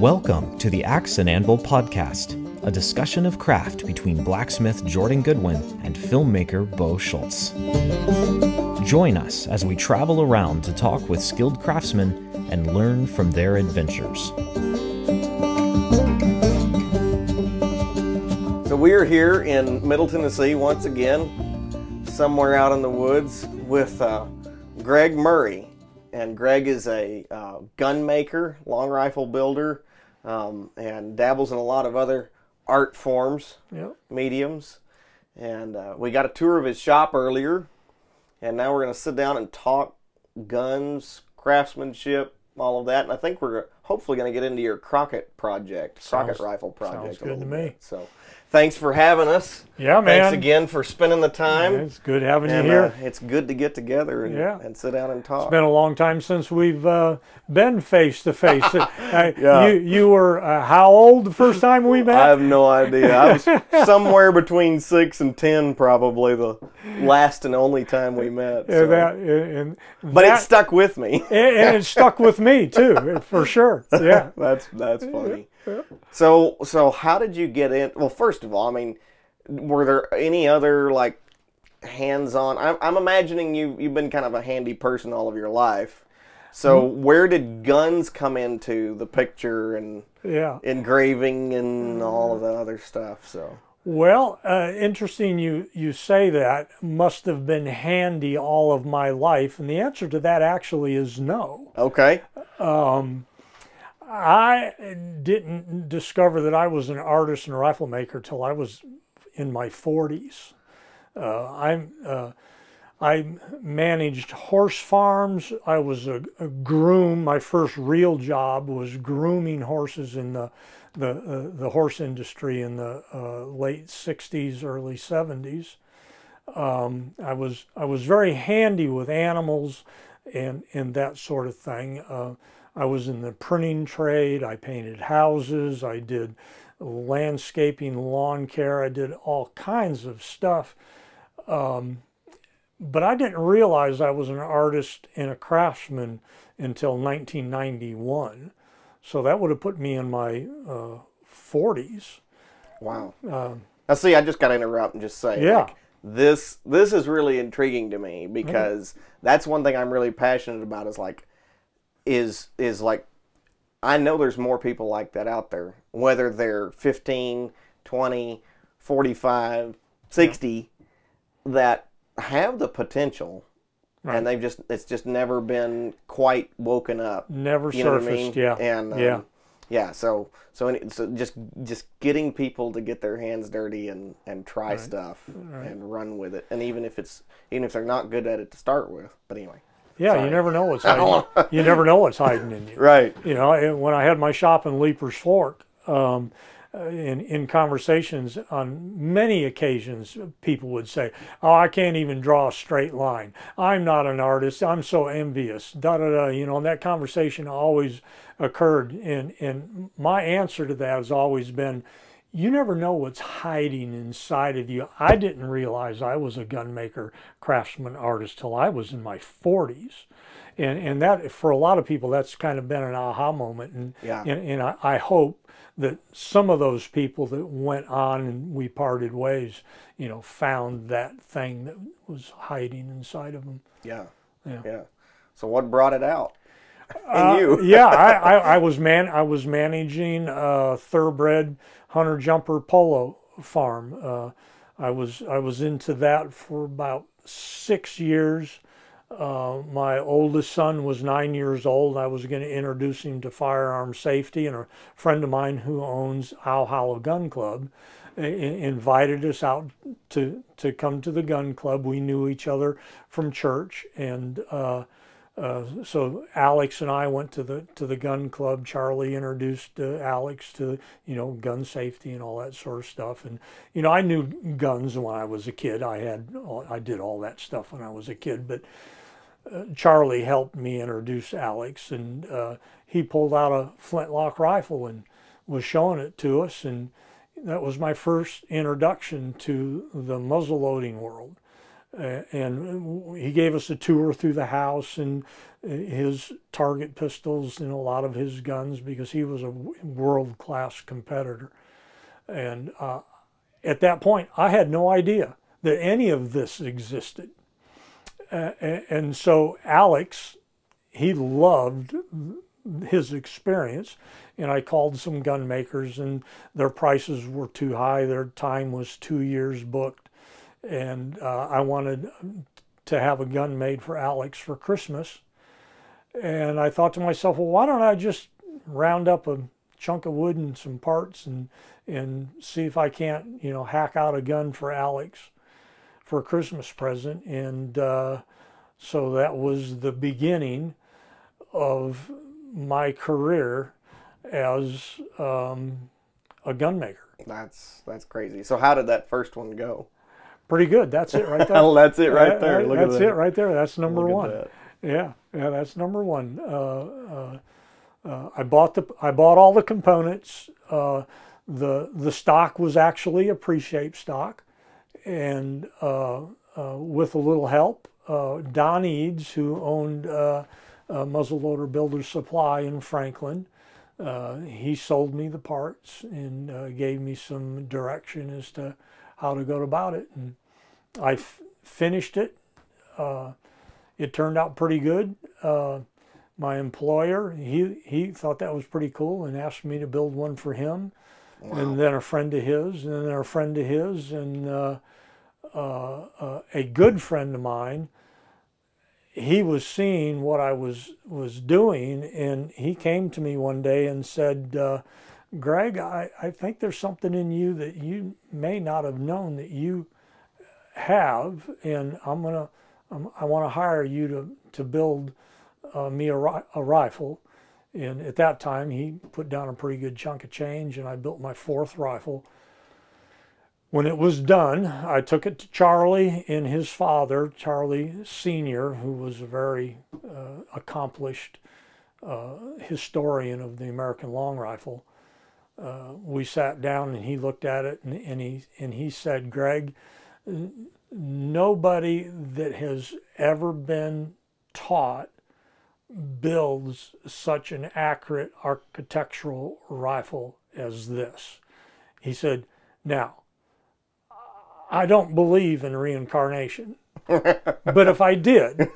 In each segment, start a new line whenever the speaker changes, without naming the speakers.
Welcome to the Axe and Anvil Podcast, a discussion of craft between blacksmith Jordan Goodwin and filmmaker Bo Schultz. Join us as we travel around to talk with skilled craftsmen and learn from their adventures.
So we are here in Middle Tennessee once again, somewhere out in the woods with uh, Greg Murray. And Greg is a uh, gun maker, long rifle builder, um, and dabbles in a lot of other art forms,
Yep.
mediums. And uh, we got a tour of his shop earlier, and now we're going to sit down and talk guns, craftsmanship, all of that. And I think we're hopefully going to get into your Crockett project, Crockett
Sounds-
rifle project.
sounds
a
good to me.
bit. So, thanks for having us.
Yeah, man.
Thanks again for spending the time.
It's good having
and
you here.
uh, it's good to get together and,
Yeah.
and sit down and talk.
it's been a long time since we've uh, been face to face. Uh,
Yeah.
You you were uh, how old the first time we met?
I have no idea. I was somewhere between six and ten, probably the last and only time we met. So.
that, and
but
that,
it stuck with me.
and, and it stuck with me too, for sure. Yeah.
that's that's funny. So so how did you get in? Well, first of all, I mean, were there any other like hands-on? I'm, I'm imagining you you've been kind of a handy person all of your life. So
Mm-hmm.
where did guns come into the picture and
Yeah.
engraving and all of the other stuff? So
Well, uh, interesting you, you say that. Must have been handy all of my life. And the answer to that actually is no.
okay,
I didn't discover that I was an artist and rifle maker till I was in my 40s. Uh, I'm, uh, I managed horse farms. I was a, a groom. My first real job was grooming horses in the the uh, the horse industry in the uh, late 60s, early 70s. Um, I was I was very handy with animals and and that sort of thing. I was in the printing trade. I painted houses. I did landscaping, lawn care. I did all kinds of stuff. Um, but I didn't realize I was an artist and a craftsman until 1991. So that would have put me in my uh, 40s.
wow. now see, I just got to interrupt and just say,
Um, Yeah.
like, this this is really intriguing to me because that's one thing I'm really passionate about. Is like, is is like, I know there's more people like that out there, whether they're 15, 20, 45, 60, that have the potential.
Right.
And they've just, it's just never been quite woken up.
Never
You what I
surfaced.
mean?
Yeah.
And um,
yeah.
yeah. So so, any, so just just getting people to get their hands dirty and and try stuff and run with it, and even if it's even if they're not good at it to start with. But anyway.
Yeah,
Sorry.
you never know what's hiding. you never know what's hiding in you.
Right.
You know, when I had my shop in Leiper's Fork, um, uh, in in conversations on many occasions, people would say, "Oh, I can't even draw a straight line. I'm not an artist. I'm so envious." Da da da. You know, and that conversation always occurred, and and my answer to that has always been. You never know what's hiding inside of you. I didn't realize I was a gunmaker, craftsman, artist till I was in my 40s and and that for a lot of people that's kind of been an aha moment and
Yeah.
and, and I, I hope that some of those people that went on and we parted ways you know found that thing that was hiding inside of them
Yeah.
Yeah.
Yeah. So what brought it out? In
Uh,
you.
yeah I, I, I was man I was managing a thoroughbred hunter jumper polo farm uh, I was I was into that for about six years Uh, my oldest son was nine years old. I was going to introduce him to firearm safety, and a friend of mine who owns Owl Hollow Gun Club i- invited us out to to come to the gun club. We knew each other from church, and uh, uh, so Alex and I went to the to the gun club. Charlie introduced uh, Alex to you know gun safety and all that sort of stuff. And you know I knew guns when I was a kid. I had I did all that stuff when I was a kid, but Charlie helped me introduce Alex, and uh, he pulled out a flintlock rifle and was showing it to us, and that was my first introduction to the muzzleloading world. And he gave us a tour through the house and uh, his target pistols and a lot of his guns because he was a world class competitor. And uh, at that point, I had no idea that any of this existed. Uh, and so Alex, he loved his experience. And I called some gun makers, and their prices were too high. Their time was two years booked. And uh, I wanted to have a gun made for Alex for Christmas. And I thought to myself, well, why don't I just round up a chunk of wood and some parts and and see if I can't, you know, hack out a gun for Alex for a Christmas present. And uh, so that was the beginning of my career as um, a gun maker.
That's that's crazy. So how did that first one go?
Pretty good. That's it right there.
that's it right there.
Look that's it right there. That's number one. Yeah, yeah, that's number one. Uh, uh, uh, I bought the I bought all the components. Uh, the the stock was actually a pre-shaped stock, and uh, uh, with a little help, Don Eads, who owned uh, muzzleloader builder supply in Franklin. Uh, he sold me the parts and uh, gave me some direction as to how to go about it. And I f- finished it. Uh, it turned out pretty good. Uh, my employer, he, he thought that was pretty cool and asked me to build one for him. Wow. And then a friend of his, and then a friend of his, and uh, a good friend of mine he was seeing what I was was doing, and he came to me one day and said, uh, "Greg, I, I think there's something in you that you may not have known that you have, and I'm gonna um, I want to hire you to to build uh, me a, a rifle." And at that time, he put down a pretty good chunk of change, and I built my fourth rifle when it was done, I took it to Charlie and his father, Charlie Sr., who was a very uh, accomplished uh, historian of the American long rifle. Uh, we sat down and he looked at it and, and, he, and he said, Greg, nobody that has ever been taught builds such an accurate architectural rifle as this. He said, now, I don't believe in reincarnation. But if I did,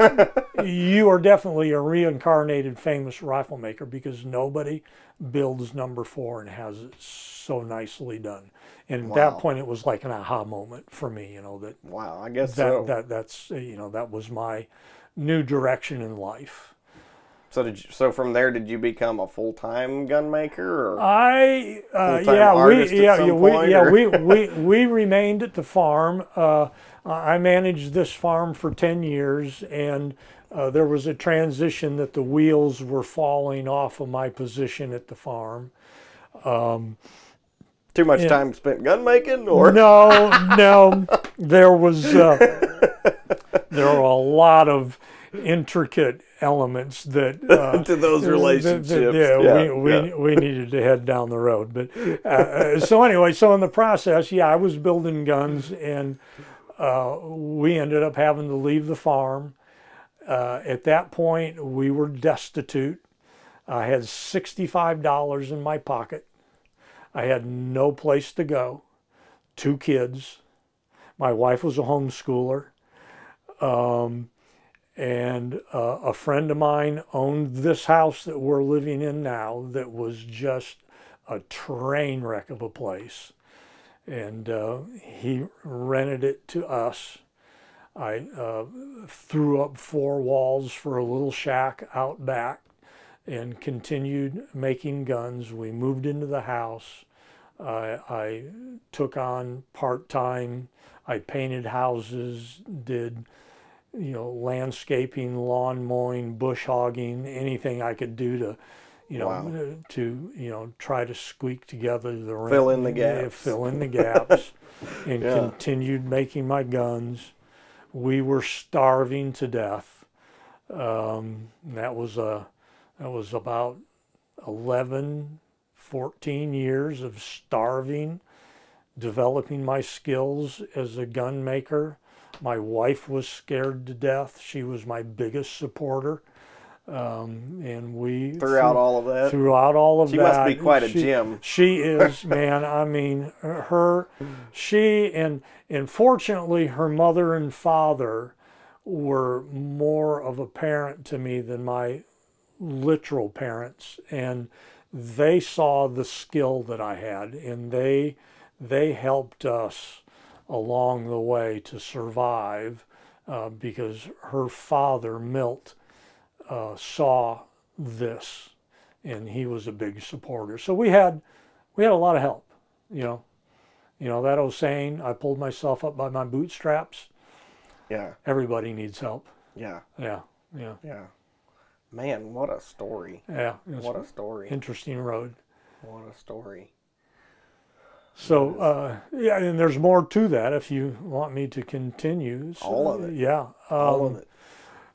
you are definitely a reincarnated famous rifle maker because nobody builds number four and has it so nicely done. And wow. at that point, it was like an aha moment for me, you know, that
wow, I guess
that,
so.
that that's you know that was my new direction in life.
So did you, so from there did you become a full time gun maker or
I uh, yeah we yeah, yeah we yeah we, we we remained at the farm. Uh, I managed this farm for ten years, and uh, there was a transition that the wheels were falling off of my position at the farm. Um,
Too much time spent gun making, or
no, no, there was uh, there were a lot of intricate elements that
uh, to those relationships. That, that,
yeah, yeah, we, yeah. we we needed to head down the road. But uh, uh, so anyway, so in the process, yeah, I was building guns, and uh, we ended up having to leave the farm. Uh, at that point, we were destitute. I had sixty-five dollars in my pocket. I had no place to go. Two kids. My wife was a homeschooler. Um, and uh, a friend of mine owned this house that we're living in now that was just a train wreck of a place. And uh, he rented it to us. I uh, threw up four walls for a little shack out back and continued making guns. We moved into the house. I took on part time. I painted houses, did you know, landscaping, lawn mowing, bush hogging, anything I could do to, you know, wow. To you know, try to squeak together the
fill in the gaps,
fill in the gaps, and yeah. continued making my guns. We were starving to death. Um, that was a that was about 11, 14 years of starving, developing my skills as a gun maker My wife was scared to death. She was my biggest supporter. Um, and we
Throughout all of that.
throughout all of
She
that.
She must be quite a
she-
gem.
She is, man. I mean, her, she, and and fortunately, her mother and father were more of a parent to me than my literal parents, and they saw the skill that I had, and they they helped us along the way to survive uh, because her father Milt uh, saw this and he was a big supporter. So we had we had a lot of help, you know. You know that old saying, I pulled myself up by my bootstraps.
Yeah.
Everybody needs help.
Yeah.
Yeah, yeah,
Yeah. Man, what a story.
yeah.
What a story.
interesting road.
What a story.
So uh, yeah, and there's more to that if you want me to continue. So,
All of it.
Yeah.
All
um,
of it.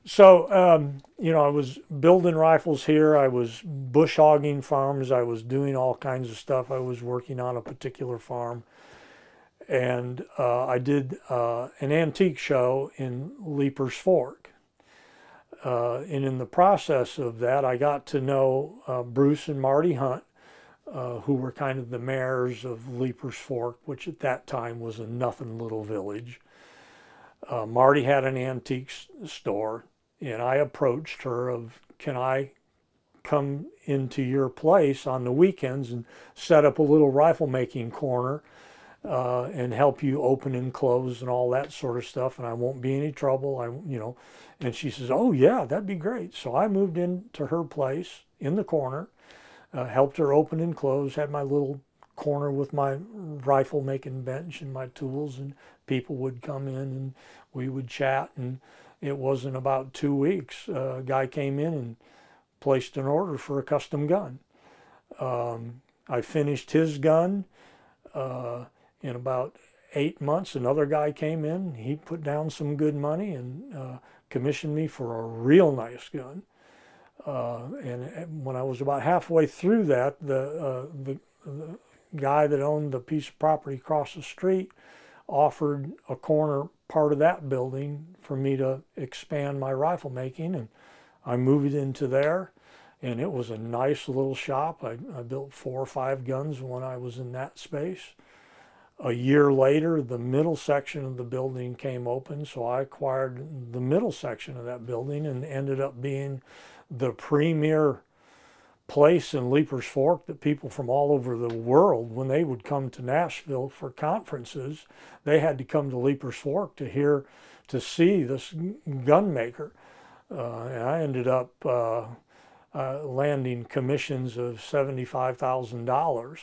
So, um, you know, I was building rifles here. I was bush hogging farms. I was doing all kinds of stuff. I was working on a particular farm. And uh, I did uh, an antique show in Leiper's Fork. Uh, and in the process of that, I got to know uh, Bruce and Marty Hunt, uh, who were kind of the mayors of Leiper's Fork, which at that time was a nothing little village. Uh, Marty had an antique store, and I approached her of, can I come into your place on the weekends and set up a little rifle making corner uh, and help you open and close and all that sort of stuff, and I won't be any trouble. I, you know, and she says, "Oh yeah, that'd be great." So I moved into her place in the corner, uh, helped her open and close, had my little corner with my rifle making bench and my tools, and people would come in and we would chat. And it wasn't about two weeks. Uh, a guy came in and placed an order for a custom gun. Um, I finished his gun uh, in about eight months. Another guy came in. He put down some good money and uh, commissioned me for a real nice gun. Uh, and when I was about halfway through that, the, uh, the the guy that owned the piece of property across the street offered a corner part of that building for me to expand my rifle making, and I moved into there. And it was a nice little shop. I, I built four or five guns when I was in that space. A year later, the middle section of the building came open, so I acquired the middle section of that building and ended up being the premier place in Leiper's Fork that people from all over the world, when they would come to Nashville for conferences, they had to come to Leiper's Fork to hear, to see this gun maker. Uh, and I ended up uh, uh, landing commissions of $75,000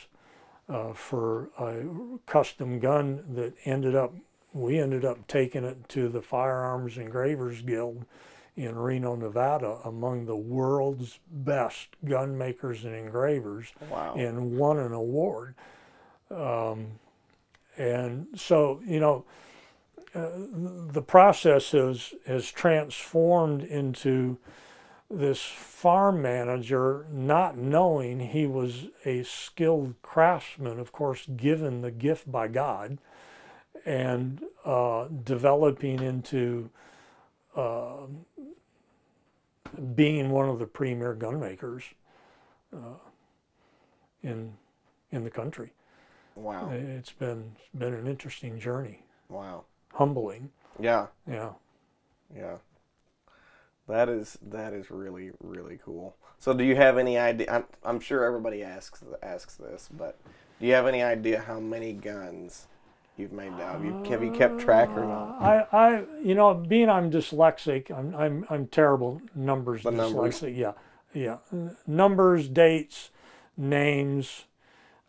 uh, for a custom gun that ended up, we ended up taking it to the Firearms Engravers Guild in Reno, Nevada, among the world's best gun makers and engravers,
Wow.
and won an award. Um, and so, you know, uh, the process has has transformed into this farm manager not knowing he was a skilled craftsman, of course, given the gift by God, and uh, developing into uh, being one of the premier gun makers uh, in in the country.
Wow.
It's been it's been an interesting journey,
Wow.
humbling.
Yeah.
Yeah.
Yeah. That is that is really really cool. So, do you have any idea? I'm, I'm sure everybody asks asks this, but do you have any idea how many guns you've made now? Have you, have you kept track or not?
I, I, you know, being I'm dyslexic, I'm, I'm, I'm terrible numbers
The numbers.
dyslexic. Yeah, yeah, numbers, dates, names.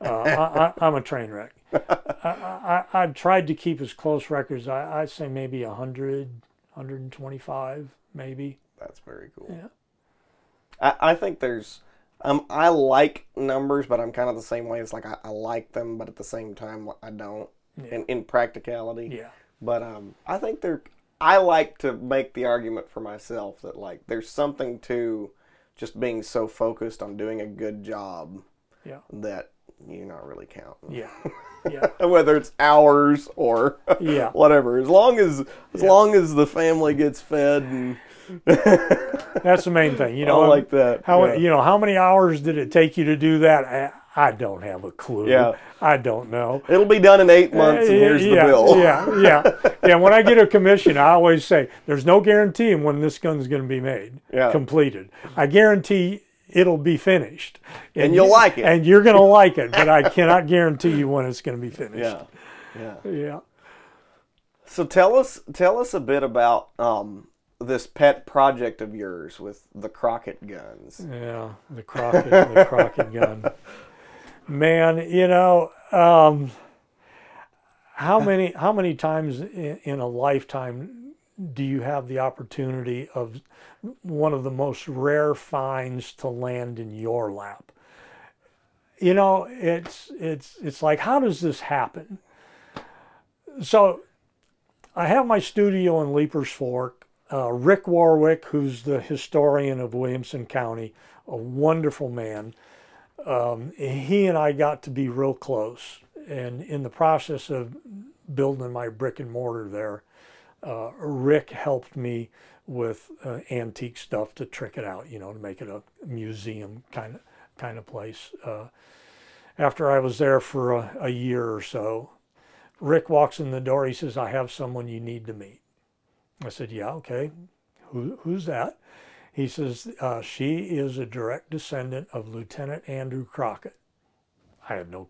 Uh, I, I, I'm a train wreck. I, I, I've tried to keep as close records. I, I'd say maybe 100, 125, maybe.
That's very cool.
Yeah.
I, I think there's um I like numbers, but I'm kind of the same way. It's like I, I like them, but at the same time I don't.
Yeah.
In in practicality.
Yeah.
But um, I think there. I like to make the argument for myself that like there's something to just being so focused on doing a good job
Yeah.
that you're not really counting.
Yeah, yeah,
Whether it's hours or
yeah.
whatever, as long as as long as the family gets fed and
That's the main thing. You know,
all like that.
how
yeah.
you know how many hours did it take you to do that? I, don't have a clue.
Yeah.
I don't know.
It'll be done in eight months, and here's
yeah,
the bill.
Yeah, yeah, yeah. When I get a commission, I always say, "There's no guarantee when this gun's going to be made,
Yeah.
completed. I guarantee it'll be finished,
And you'll
you-
like it.
and you're going to like it, but I cannot guarantee you when it's going to be finished."
yeah, yeah.
yeah.
So tell us tell us a bit about um, this pet project of yours with the Crockett guns.
Yeah, the Crockett, the Crockett gun. Man, you know, um, how many how many times in, a lifetime do you have the opportunity of one of the most rare finds to land in your lap? You know, it's it's it's like how does this happen? So, I have my studio in Leipers Fork. Uh, Rick Warwick, who's the historian of Williamson County, a wonderful man. Um, he and I got to be real close, and in the process of building my brick and mortar there, uh, Rick helped me with uh, antique stuff to trick it out, you know, to make it a museum kind of kind of place. Uh, after I was there for a, a year or so, Rick walks in the door. He says, "I have someone you need to meet." I said, "Yeah, okay. Who, who's that?" He says, uh, "She is a direct descendant of Lieutenant Andrew Crockett." I had no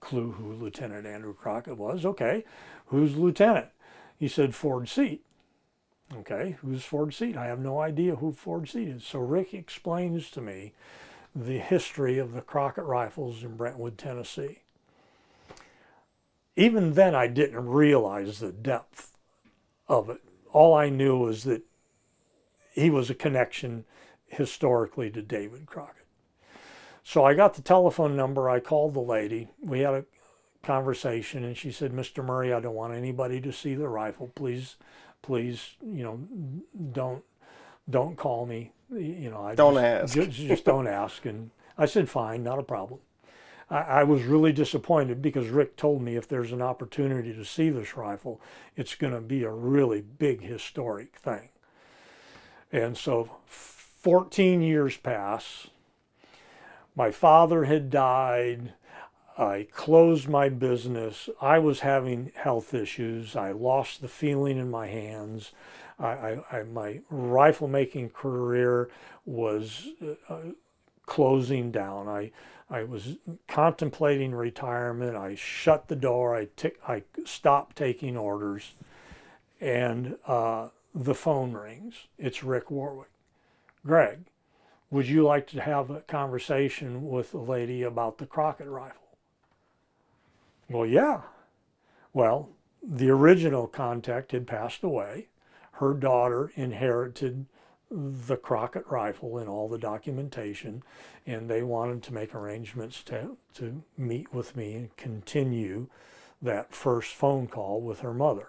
clue who Lieutenant Andrew Crockett was. Okay, who's Lieutenant? He said Forge Seat. Okay, who's Forge Seat? I have no idea who Forge Seat is. So Rick explains to me the history of the Crockett rifles in Brentwood, Tennessee. Even then, I didn't realize the depth of it. All I knew was that he was a connection historically to David Crockett. So I got the telephone number. I called the lady. We had a conversation, and she said, "Mr. Murray, I don't want anybody to see the rifle. Please, please, you know, don't don't call me. You know, I
Don't
just,
ask."
Just, just don't ask." And I said, "Fine, not a problem." I, I was really disappointed because Rick told me if there's an opportunity to see this rifle, it's going to be a really big historic thing. And so 14 years pass. My father had died. I closed my business. I was having health issues. I lost the feeling in my hands. I, I, I my rifle making career was uh, closing down. I, I was contemplating retirement. I shut the door. I, t- I stopped taking orders. And uh, the phone rings. It's Rick Warwick. Greg, would you like to have a conversation with a lady about the Crockett rifle? Well, yeah. Well, the original contact had passed away. Her daughter inherited the Crockett rifle and all the documentation, and they wanted to make arrangements to, to meet with me and continue that first phone call with her mother.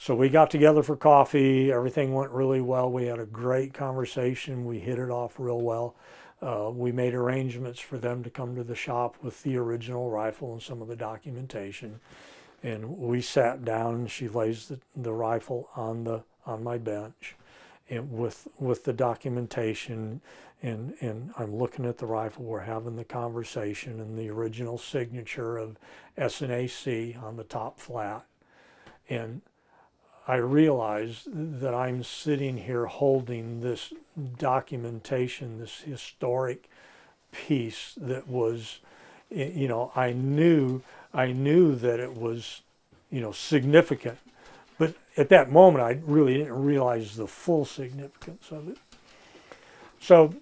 So we got together for coffee. Everything went really well. We had a great conversation. We hit it off real well. Uh, we made arrangements for them to come to the shop with the original rifle and some of the documentation. And we sat down she lays the, the rifle on the on my bench and with with the documentation and and I'm looking at the rifle, we're having the conversation and the original signature of SNAC on the top flat. And I realize that I'm sitting here holding this documentation, this historic piece that was, you know, I knew, I knew that it was, you know, significant, but at that moment I really didn't realize the full significance of it. So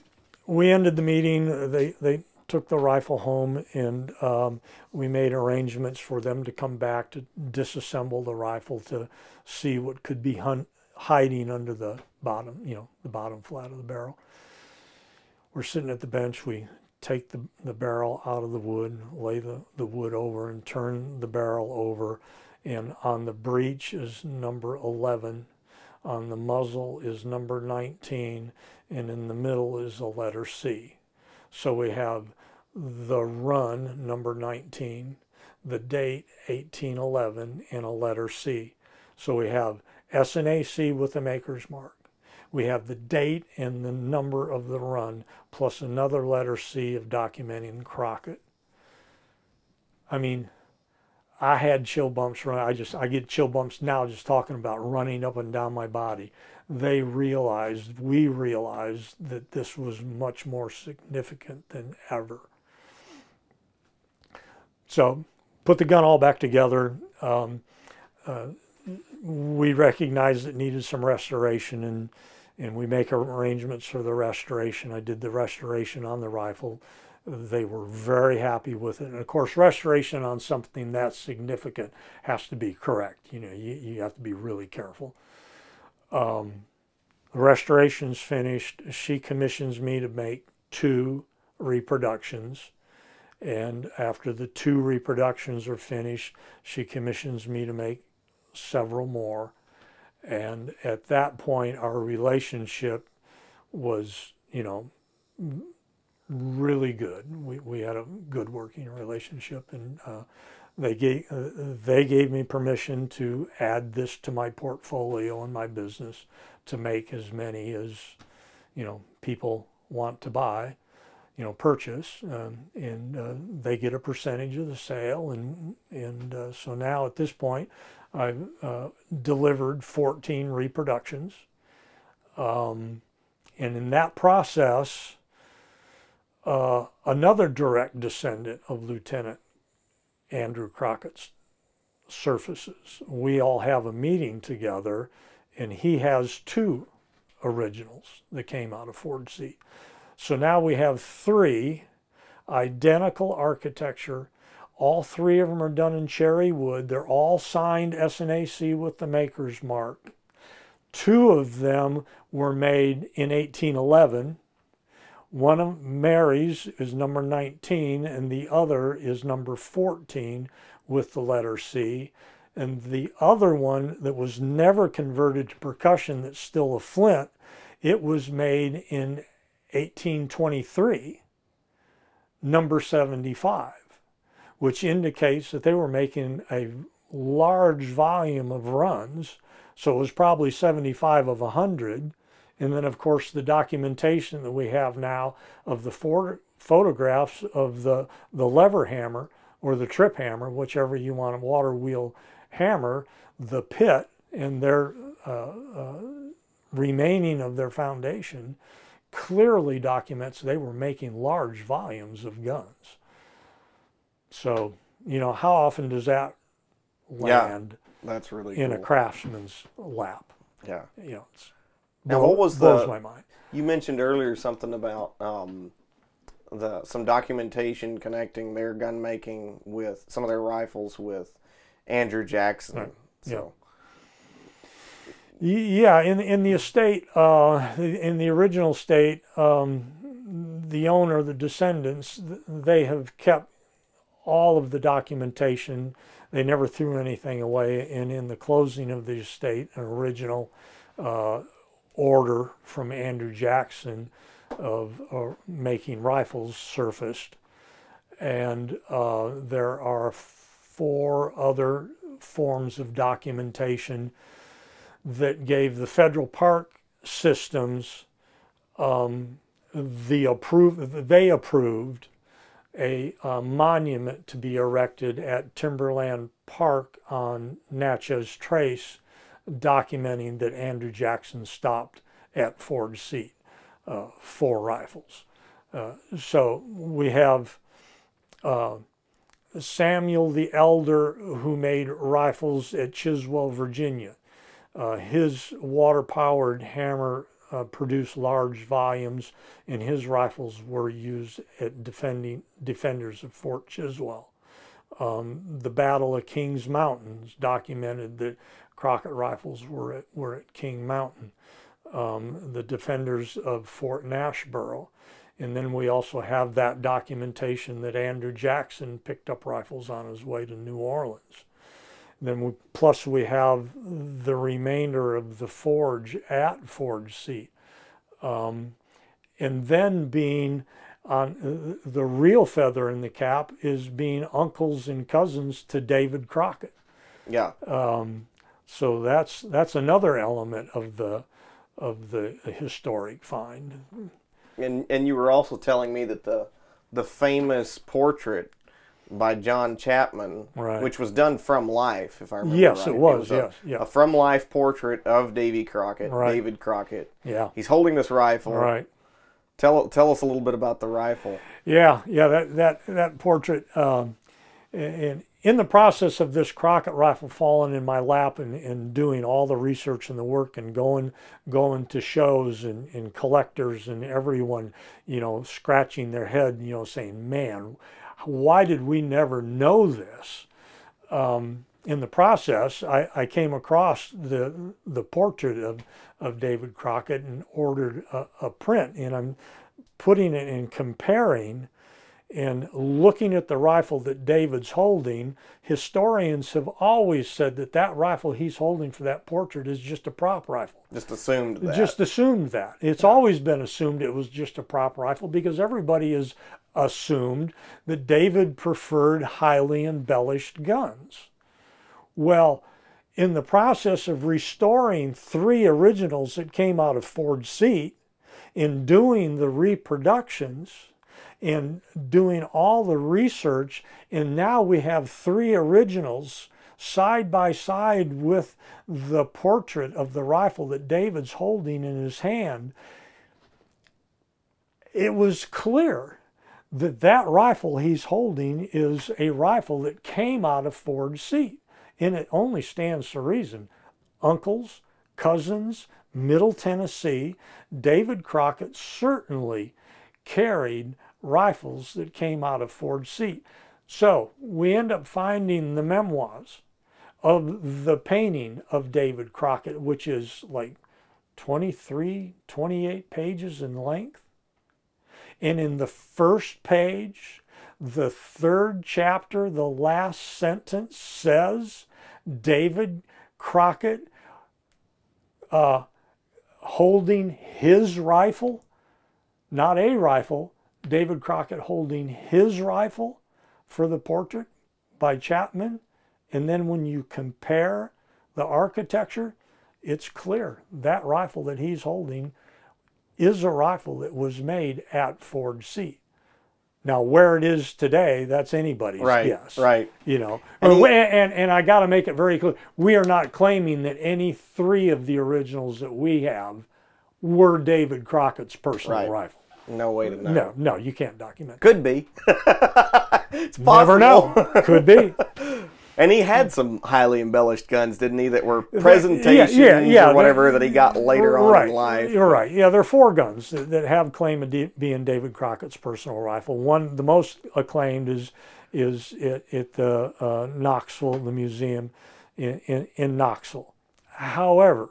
we ended the meeting. They they took the rifle home, and um, we made arrangements for them to come back to disassemble the rifle to see what could be hun- hiding under the bottom, you know, the bottom flat of the barrel. We're sitting at the bench. We take the, the barrel out of the wood, lay the, the wood over, and turn the barrel over. And on the breech is number 11. On the muzzle is number 19. And in the middle is the letter C. So we have the run number 19, the date 1811, and a letter C. So we have SNAC with the maker's mark. We have the date and the number of the run, plus another letter C of documenting Crockett. I mean, I had chill bumps. I just I get chill bumps now just talking about running up and down my body. They realized, we realized that this was much more significant than ever. So, put the gun all back together. Um, uh, we recognized it needed some restoration, and and we make arrangements for the restoration. I did the restoration on the rifle they were very happy with it. And of course, restoration on something that significant has to be correct. You know, you, you have to be really careful. Um, restoration's finished. She commissions me to make two reproductions. And after the two reproductions are finished, she commissions me to make several more. And at that point, our relationship was, you know, really good. We, we had a good working relationship, and uh, they gave uh, they gave me permission to add this to my portfolio and my business to make as many as you know people want to buy, you know, purchase, um, and uh, they get a percentage of the sale, and and uh, so now at this point, I've uh, delivered 14 reproductions. Um, and in that process, uh, another direct descendant of Lieutenant Andrew Crockett's surfaces. We all have a meeting together, and he has two originals that came out of Forge Seat. So now we have three identical architecture. All three of them are done in cherry wood. They're all signed SNAC with the maker's mark. Two of them were made in 1811 one of Mary's is number 19 and the other is number 14 with the letter C. And the other one that was never converted to percussion that's still a flint, it was made in 1823, number 75, which indicates that they were making a large volume of runs. So it was probably 75 of 100 and then, of course, the documentation that we have now of the four photographs of the, the lever hammer or the trip hammer, whichever you want, a water wheel hammer, the pit and their uh, uh, remaining of their foundation clearly documents they were making large volumes of guns. So, you know, how often does that land
yeah, that's really
in
cool.
a craftsman's lap?
Yeah.
You know, it's
now, what was
blows
the?
my mind.
You mentioned earlier something about um, the some documentation connecting their gun making with some of their rifles with Andrew Jackson.
Right.
So.
Yeah, in in the estate, uh, in the original state, um, the owner, the descendants, they have kept all of the documentation. They never threw anything away. And in the closing of the estate, an original uh, order from Andrew Jackson of uh, making rifles surfaced. And uh, there are four other forms of documentation that gave the federal park systems um, the approve they approved a, a, monument to be erected at Timberland Park on Natchez Trace documenting that Andrew Jackson stopped at Forge Seat uh, for rifles. Uh, so we have uh, Samuel the Elder, who made rifles at Chiswell, Virginia. Uh, his water powered hammer uh, produced large volumes, and his rifles were used at defending defenders of Fort Chiswell. Um, the Battle of Kings Mountains documented that Crockett rifles were at, were at King Mountain, um, the defenders of Fort Nashboro. And then we also have that documentation that Andrew Jackson picked up rifles on his way to New Orleans. Then we, plus we have the remainder of the forge at Forge Seat. Um, and then being on uh, the real feather in the cap is being uncles and cousins to David Crockett.
Yeah.
Um, so that's that's another element of the of the historic find.
And and you were also telling me that the the famous portrait by John Chapman,
Right.
which was done from life, if I remember
Yes,
right.
it was,
a,
yes, yeah.
a from life portrait of Davy Crockett,
Right.
David Crockett.
Yeah.
He's holding this rifle.
Right.
Tell tell us a little bit about the rifle.
Yeah, yeah, that that that portrait. Um, and in the process of this Crockett rifle falling in my lap and, and doing all the research and the work and going going to shows and, and collectors and everyone, you know, scratching their head, you know, saying, "Man, why did we never know this?" Um, in the process, I, I came across the the portrait of, of David Crockett and ordered a, a print, and I'm putting it and comparing and looking at the rifle that David's holding, historians have always said that that rifle he's holding for that portrait is just a prop rifle.
Just assumed that.
Just assumed that. It's always been assumed it was just a prop rifle because everybody has assumed that David preferred highly embellished guns. Well, in the process of restoring three originals that came out of Forge Seat, in doing the reproductions, in doing all the research, and now we have three originals side by side with the portrait of the rifle that David's holding in his hand. It was clear that that rifle he's holding is a rifle that came out of Forge Seat, and it only stands to reason. Uncles, cousins, Middle Tennessee, David Crockett certainly carried rifles that came out of Forge Seat. So we end up finding the memoirs of the painting of David Crockett, which is like 23, 28 pages in length. And in the first page, the third chapter, the last sentence says David Crockett uh, holding his rifle, not a rifle, David Crockett holding his rifle for the portrait by Chapman. And then when you compare the architecture, it's clear that rifle that he's holding is a rifle that was made at Forge Seat. Now, where it is today, that's anybody's
Right,
guess.
right.
You know,
And
and, and, and I got to make it very clear we are not claiming that any three of the originals that we have were David Crockett's personal
Right.
rifle.
No way to know.
No, no, you can't document.
Could be. it's possible.
Never know. Could be.
And he had some highly embellished guns, didn't he? That were presentations
yeah, yeah,
or whatever that he got later on
right.
in life.
You're right. Yeah, there are four guns that, that have claim of D- being David Crockett's personal rifle. One, the most acclaimed, is is at, at the uh, Knoxville, the museum in, in, in Knoxville. However,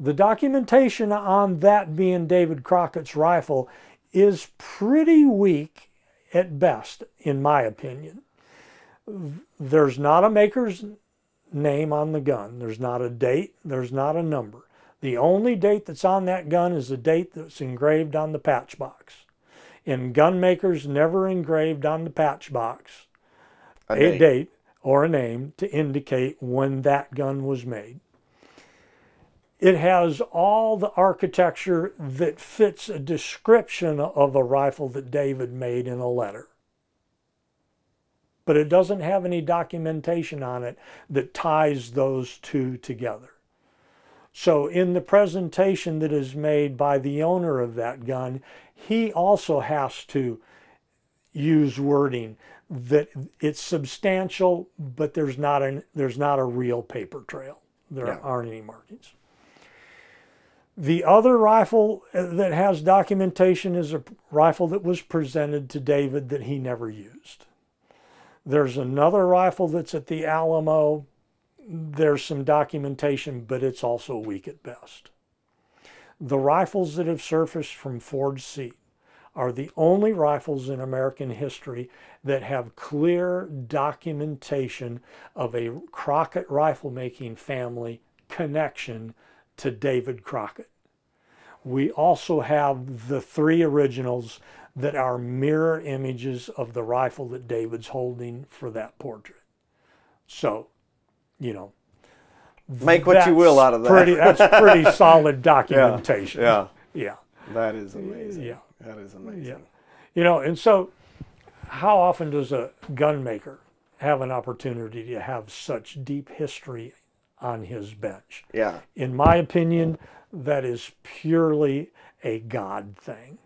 the documentation on that being David Crockett's rifle is pretty weak at best, in my opinion. There's not a maker's name on the gun. There's not a date, there's not a number. The only date that's on that gun is the date that's engraved on the patch box. And gun makers never engraved on the patch box
A
a
date.
date or a name to indicate when that gun was made. It has all the architecture that fits a description of a rifle that David made in a letter. But it doesn't have any documentation on it that ties those two together. So, in the presentation that is made by the owner of that gun, he also has to use wording that it's substantial, but there's not an there's not a real paper trail. There
Yeah.
aren't any markings. The other rifle uh, that has documentation is a rifle that was presented to David that he never used. There's another rifle that's at the Alamo. There's some documentation, but it's also weak at best. The rifles that have surfaced from Forge Seat are the only rifles in American history that have clear documentation of a Crockett rifle making family connection to David Crockett. We also have the three originals that are mirror images of the rifle that David's holding for that portrait. So, you know,
Make what you will out of that.
Pretty, that's pretty solid documentation.
Yeah,
Yeah.
that is amazing.
Yeah.
that is amazing.
Yeah. You know, and so how often does a gun maker have an opportunity to have such deep history on his bench?
Yeah,
In my opinion, that is purely a God thing.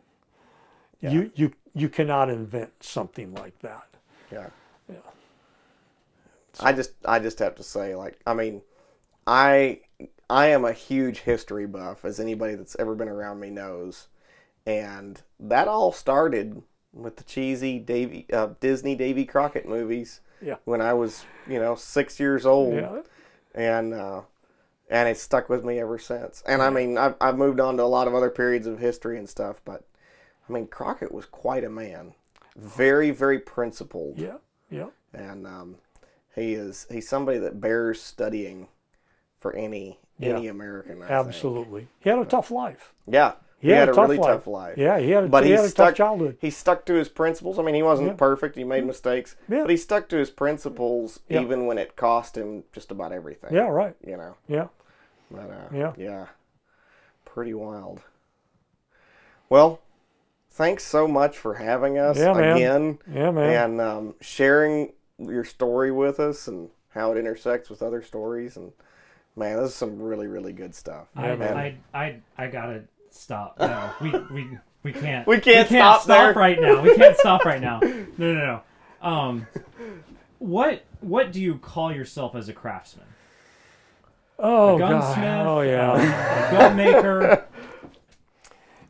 Yeah. You you you cannot invent something like that.
yeah. Yeah. I just, I just have to say, like, I mean, I, I am a huge history buff, as anybody that's ever been around me knows, and that all started with the cheesy Davy, uh, Disney Davy Crockett movies.
Yeah.
When I was, you know, six years old.
Yeah.
And uh, and it's stuck with me ever since. And I mean, I've, I've moved on to a lot of other periods of history and stuff, but I mean, Crockett was quite a man, very very principled,
Yeah. Yeah.
and um, he is he's somebody that bears studying for any any American. I think.
Absolutely. He had a tough life.
yeah. He, had, a, really tough life.
Yeah, he had a,
But
he
he
had a
stuck,
tough childhood.
He stuck to his principles. I mean, he wasn't
Yeah.
perfect. He made mistakes,
Yeah.
but he stuck to his principles
Yeah.
even when it cost him just about everything.
Yeah, right.
You know.
Yeah.
But, uh,
Yeah.
Yeah. Pretty wild. Well, thanks so much for having us
Yeah, man.
again
Yeah, man.
and um, sharing your story with us and how it intersects with other stories. And man, this is some really, really good stuff.
I,
Yeah, man.
I, I, I gotta stop. No, we, we, we can't.
We can't stop there.
right now. We can't stop right now. No, no, no. Um, what, what do you call yourself as a craftsman?
oh,
a
God. Oh, yeah.
A gun maker?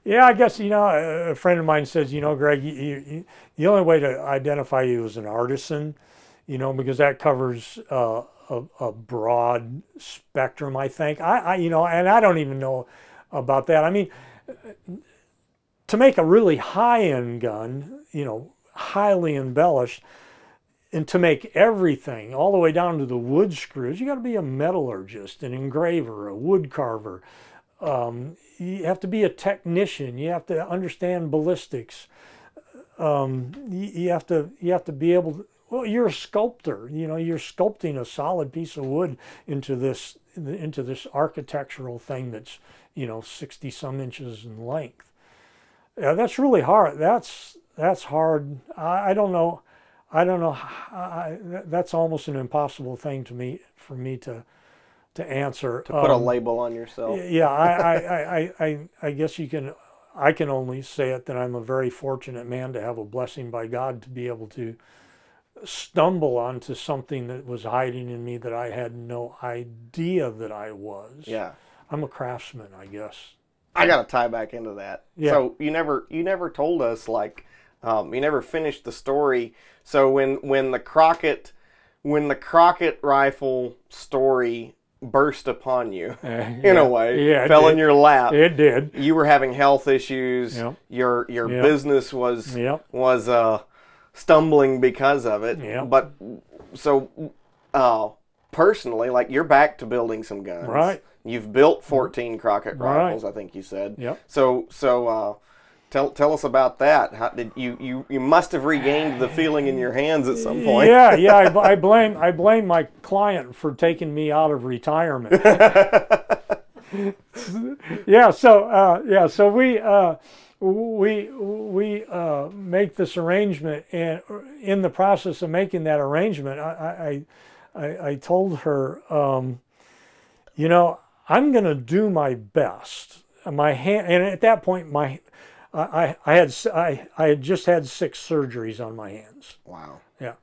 Yeah, I guess you know a a friend of mine says, you know, Greg, you, you, you, the only way to identify you as an artisan, you know, because that covers uh, a, a broad spectrum. I think I, I, you know, and I don't even know about that. I mean, to make a really high-end gun, you know, highly embellished, and to make everything all the way down to the wood screws, you got to be a metallurgist, an engraver, a wood carver um, you have to be a technician. You have to understand ballistics. Um, you, you have to you have to be able. To, well, you're a sculptor. You know, you're sculpting a solid piece of wood into this into this architectural thing that's you know sixty some inches in length. Yeah, that's really hard. That's that's hard. I, I don't know. I don't know. I, that's almost an impossible thing to me for me to to answer.
To put a
Um,
label on yourself.
yeah, I, I, I, I, I, I guess you can. I can only say it that I'm a very fortunate man to have a blessing by God to be able to stumble onto something that was hiding in me that I had no idea that I was.
Yeah.
I'm a craftsman, I guess.
I got to tie back into that.
Yeah.
So you never you never told us like um, you never finished the story. So when when the Crockett when the Crockett rifle story burst upon you in a way,
Yeah,
fell in your lap.
It did.
you were having health issues.
Yep.
Your your
Yep.
business was
Yep.
was uh, stumbling because of it.
Yep.
But so uh, personally, like you're back to building some guns.
Right.
You've built 14 Crockett
Right.
rifles, I think you said.
Yep.
So so uh, tell tell us about that. How did you you you must have regained the feeling in your hands at some point.
Yeah, yeah. I, I blame I blame my client for taking me out of retirement. yeah. So uh, yeah. So we uh, we we uh, make this arrangement, and in the process of making that arrangement, I I I, I told her, um, you know, I'm going to do my best. My hand, and at that point, my I, I had I, I had just had six surgeries on my hands.
Wow.
Yeah,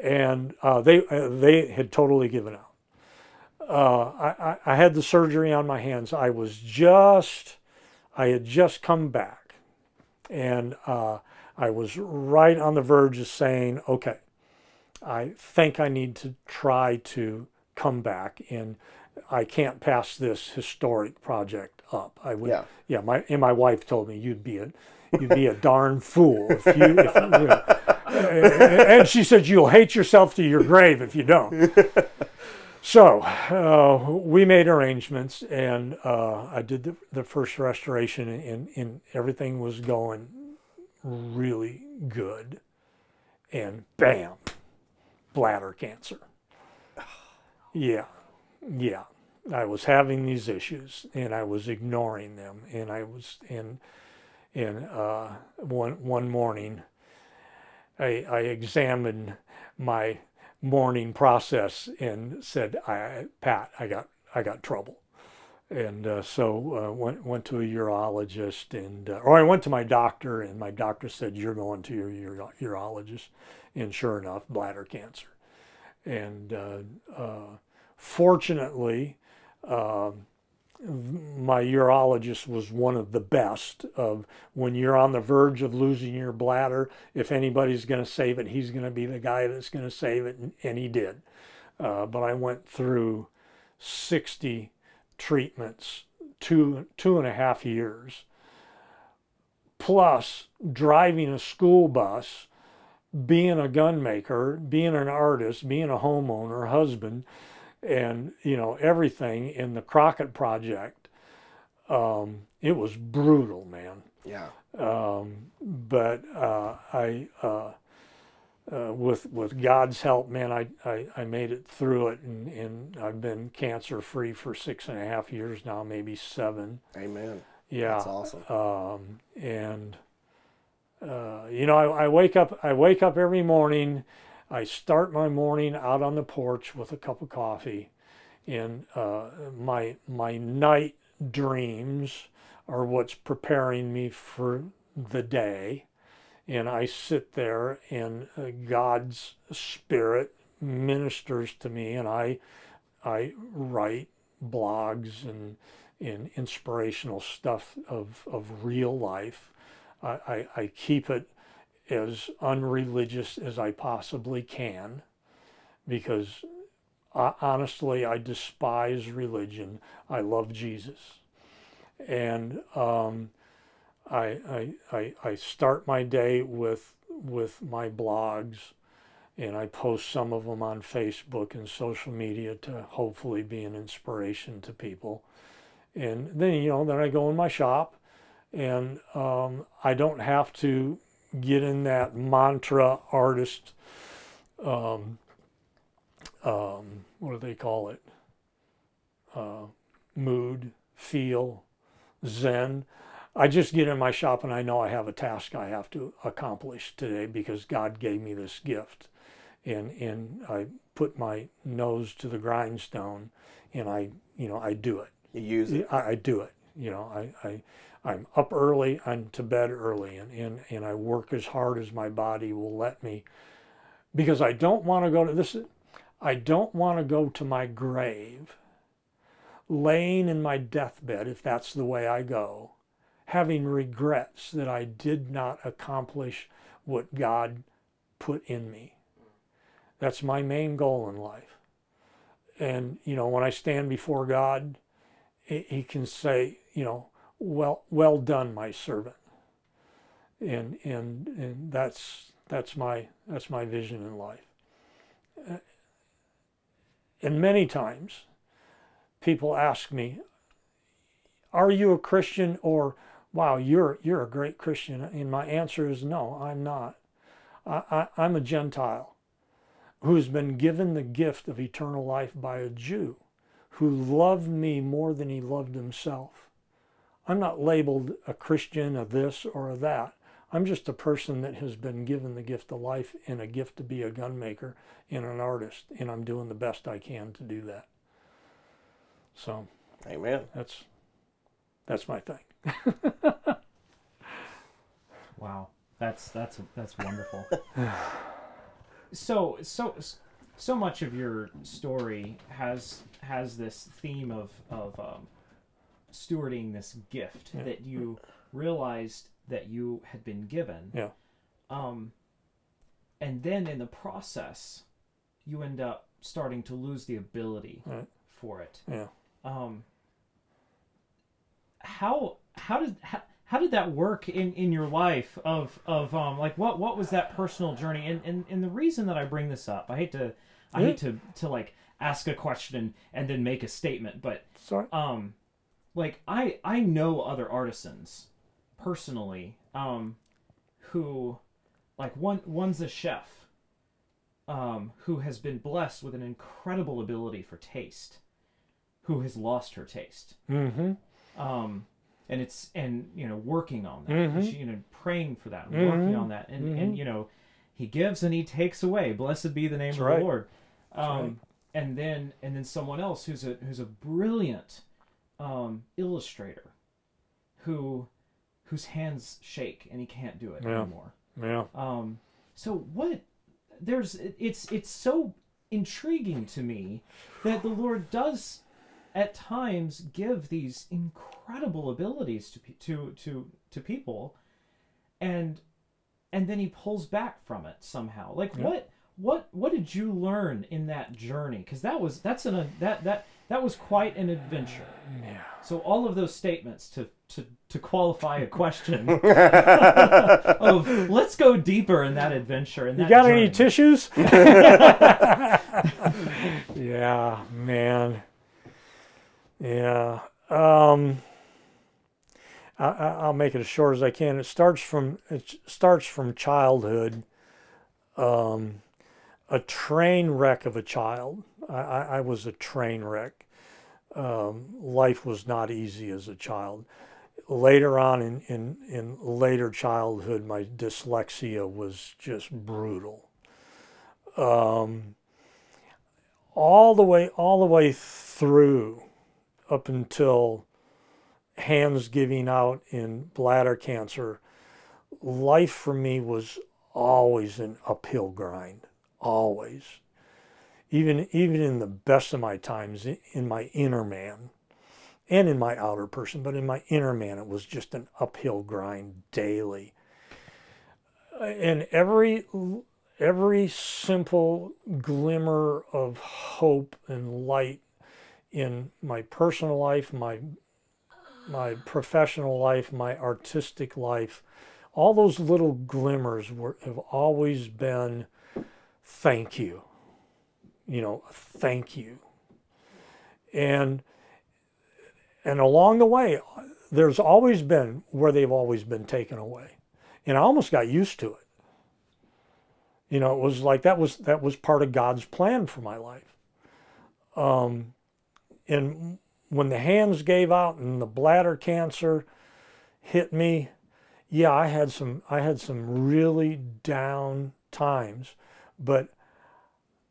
and uh, they uh, they had totally given out. Uh, I, I I had the surgery on my hands. I was just I had just come back, and uh, I was right on the verge of saying, okay, I think I need to try to come back, and I can't pass this historic project up. I would,
Yeah.
yeah. My and my wife told me you'd be a you'd be a darn fool if you. If, you know, and she said you'll hate yourself to your grave if you don't. So uh, we made arrangements, and uh, I did the, the first restoration, and, and everything was going really good. And bam, bladder cancer. Yeah, yeah. I was having these issues and I was ignoring them. And I was, and, and uh, one, one morning, I, I examined my morning process and said, I, Pat, I got, I got trouble and uh, so uh, went went to a urologist and uh, or I went to my doctor and my doctor said you're going to your, your urologist and sure enough bladder cancer and uh, uh, fortunately um, my urologist was one of the best of when you're on the verge of losing your bladder if anybody's going to save it he's going to be the guy that's going to save it and, and he did. Uh, but I went through 60 treatments, two two and a half years, plus driving a school bus, being a gun maker, being an artist, being a homeowner, husband, and you know everything in the Crockett Project. Um, it was brutal, man.
Yeah.
Um, but uh, I. Uh, uh, with with God's help, man, I, I, I made it through it, and, and I've been cancer free for six and a half years now, maybe seven.
Amen.
Yeah,
That's awesome.
Um, and uh, you know, I, I wake up I wake up every morning. I start my morning out on the porch with a cup of coffee, and uh, my my night dreams are what's preparing me for the day and I sit there and uh, God's spirit ministers to me and I I write blogs and and inspirational stuff of, of real life. I, I, I keep it as unreligious as I possibly can because uh, honestly I despise religion. I love Jesus. And um, I, I, I, I start my day with, with my blogs and I post some of them on Facebook and social media to hopefully be an inspiration to people. And then, you know, then I go in my shop and um, I don't have to get in that mantra artist, um, um, what do they call it? Uh, mood, feel, zen. I just get in my shop and I know I have a task I have to accomplish today because God gave me this gift. And, and I put my nose to the grindstone and I, you know, I do it.
You use it.
I, I do it. You know, I, I, I'm up early, I'm to bed early, and, and, and I work as hard as my body will let me because I don't want to go to this. I don't want to go to my grave laying in my deathbed, if that's the way I go, having regrets that I did not accomplish what God put in me. That's my main goal in life. And, you know, when I stand before God, he can say, you know, well, well done, my servant. And, and, and that's, that's my, that's my vision in life. Uh, and many times people ask me, are you a Christian or wow, you're, you're a great Christian. And my answer is no, I'm not. I, I, I'm a Gentile who's been given the gift of eternal life by a Jew who loved me more than he loved himself. I'm not labeled a Christian, a this or a that. I'm just a person that has been given the gift of life and a gift to be a gun maker and an artist, and I'm doing the best I can to do that. So,
Amen.
that's that's my thing.
wow, that's that's that's wonderful. so so so much of your story has has this theme of of um, stewarding this gift
Yeah.
that you realized that you had been given.
Yeah.
Um, and then in the process, you end up starting to lose the ability
Right.
for it.
Yeah.
Um, how how did how, how did that work in, in your life of of um like what what was that personal journey and, and and the reason that I bring this up I hate to I hate to to like ask a question and then make a statement but
Sorry.
um like I I know other artisans personally um who like one one's a chef um, who has been blessed with an incredible ability for taste who has lost her taste
Mm-hmm.
um, and it's and you know working on that
Mhm.
she, you know praying for that and working on that and and you know he gives and he takes away blessed be the name
That's
of
right.
the lord um,
right.
and then and then someone else who's a who's a brilliant um, illustrator who whose hands shake and he can't do it
Yeah.
anymore
Yeah.
um, so what? There's it's it's so intriguing to me that the Lord does at times give these incredible abilities to to to to people, and and then He pulls back from it somehow. Like
Yeah.
what what what did you learn in that journey? Because that was that's an that that that was quite an adventure.
Yeah.
So all of those statements to to to qualify a question of let's go deeper in that adventure. In
You
that
got any tissues? yeah, man. Yeah. Um, I, I- I'll make it as short as I can. It starts from it starts from childhood. Um, a train wreck of a child. I, I, was a train wreck. Um, life was not easy as a child. Later on in, in, in later childhood, my dyslexia was just brutal. Um, all the way, all the way through, up until hands giving out in bladder cancer, life for me was always an uphill grind. Always. Even even in the best of my times in my inner man and in my outer person but in my inner man it was just an uphill grind daily. And every every simple glimmer of hope and light in my personal life my my professional life my artistic life all those little glimmers were have always been thank you. You know thank you. And and along the way there's always been where they've always been taken away. And i almost got used to it. You know it was like that was that was part of god's plan for my life. Um and when the hands gave out and the bladder cancer hit me yeah i had some i had some really down times but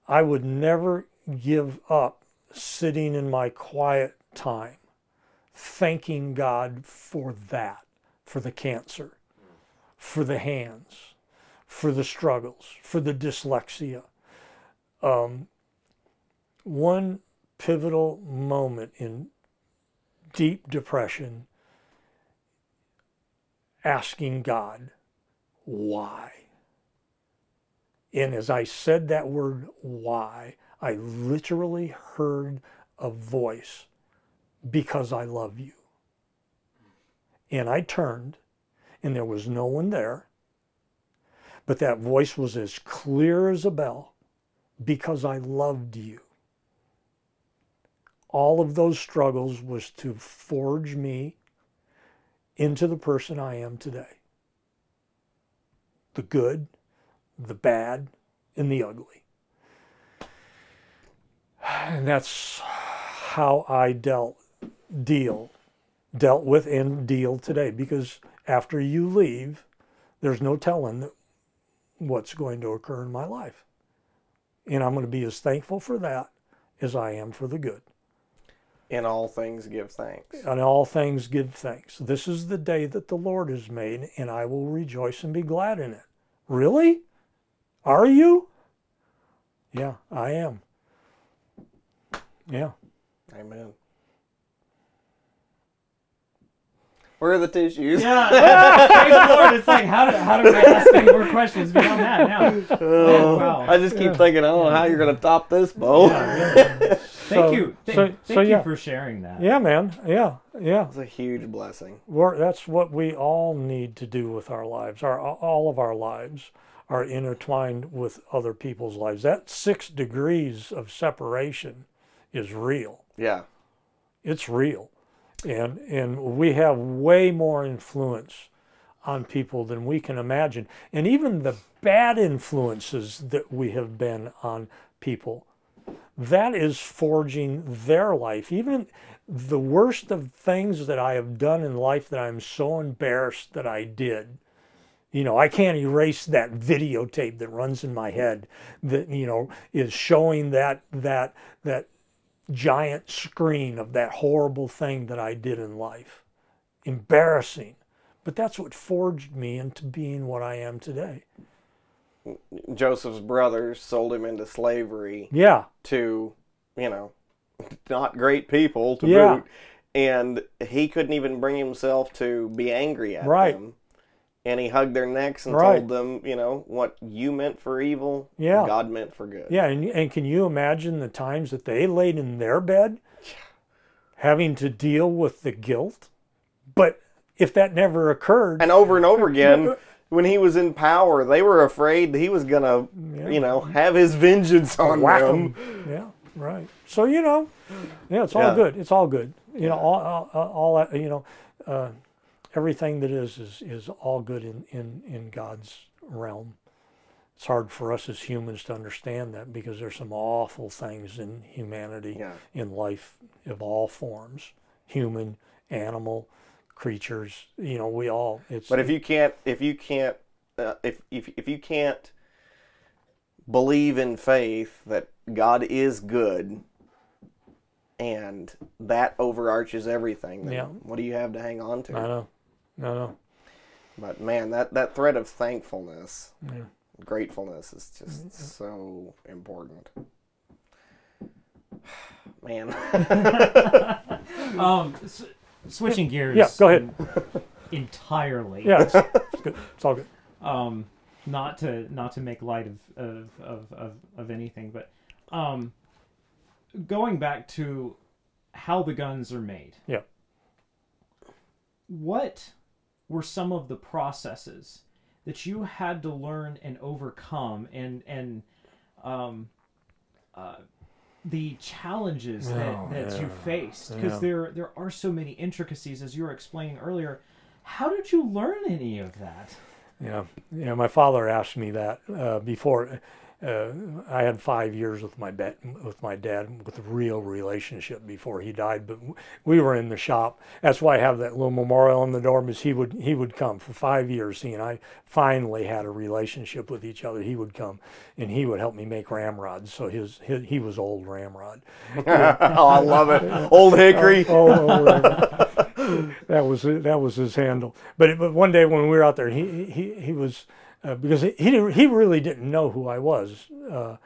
I would never give up sitting in my quiet time, thanking God for that, for the cancer, for the hands, for the struggles, for the dyslexia. Um, one pivotal moment in deep depression, asking God, why? And as I said that word, why, I literally heard a voice, because I love you. And I turned, and there was no one there. But that voice was as clear as a bell, because I loved you. All of those struggles was to forge me into the person I am today. The good, the bad, and the ugly. And that's how I dealt, deal, dealt with and deal today. Because after you leave, there's no telling what's going to occur in my life. And I'm going to be as thankful for that as I am for the good.
In all things, give thanks.
In all things, give thanks. This is the day that the Lord has made, and I will rejoice and be glad in it. Really? Are you? Yeah, I am. Yeah.
Amen. Where are the tissues?
Yeah, praise the Lord. It's like how do how do I ask any more questions beyond that now? Oh, wow.
I just keep thinking, I don't know how you're going to top this, Bo.
Thank
So-
you. Thank,
so-
thank
so,
you
yeah.
for sharing that.
Yeah, man. Yeah, yeah.
It's a huge blessing.
We're, that's what we all need to do with our lives. Our all of our lives are intertwined with other people's lives. That six degrees of separation is real.
Yeah.
It's real, and and we have way more influence on people than we can imagine. And even the bad influences that we have been on people, that is forging their life. Even the worst of things that I have done in life that I'm so embarrassed that I did. You know, I can't erase that videotape that runs in my head that, you know, is showing that that that giant screen of that horrible thing that I did in life. Embarrassing. But that's what forged me into being what I am today.
Joseph's brothers sold him into slavery
Yeah.
to, you know, not great people to
Yeah.
boot. And he couldn't even bring himself to be angry at
Right.
them. And he hugged their necks and
Right.
told them, you know, what you meant for evil,
Yeah.
God meant for good.
Yeah, and, and can you imagine the times that they laid in their bed having to deal with the guilt? But if that never occurred,
And over and over again, when he was in power, they were afraid he was gonna, you know, have his vengeance on
whack
them.
'em. Yeah, right. So you know, yeah, it's all
Yeah.
good. It's all good. You know, all, all, all you know, uh, everything that is is is all good in in in God's realm. It's hard for us as humans to understand that because there's some awful things in humanity,
Yeah.
in life of all forms, human, animal, creatures. You know, we all. It's
But if you can't, if you can't, uh, if, if if you can't believe in faith that God is good, and that overarches everything, then
Yeah.
what do you have to hang on to?
I know, I know.
But man, that that thread of thankfulness,
Yeah.
gratefulness is just so important. Man,
Um, s- switching gears.
Yeah, go ahead.
Entirely.
Yeah, it's, it's good. It's all good.
um, not to not to make light of of, of, of, of anything, but um, going back to how the guns are made.
Yeah.
What were some of the processes that you had to learn and overcome, and and um, uh, the challenges that,
Oh,
that you
yeah.
faced? Because
Yeah.
there there are so many intricacies, as you were explaining earlier. How did you learn any of that?
Yeah, yeah. My father asked me that uh, before. Uh, I had five years with my dad, with my dad, with a real relationship before he died. But we were in the shop. That's why I have that little memorial on the door. Because he would he would come for five years. He and I finally had a relationship with each other. He would come, and he would help me make ramrods. So his, his he was old ramrod.
oh, I love it. Old Hickory.
Oh, oh, oh. that was that was his handle. But it, but one day when we were out there, he he he was uh, because he he, really didn't know who I was. Uh,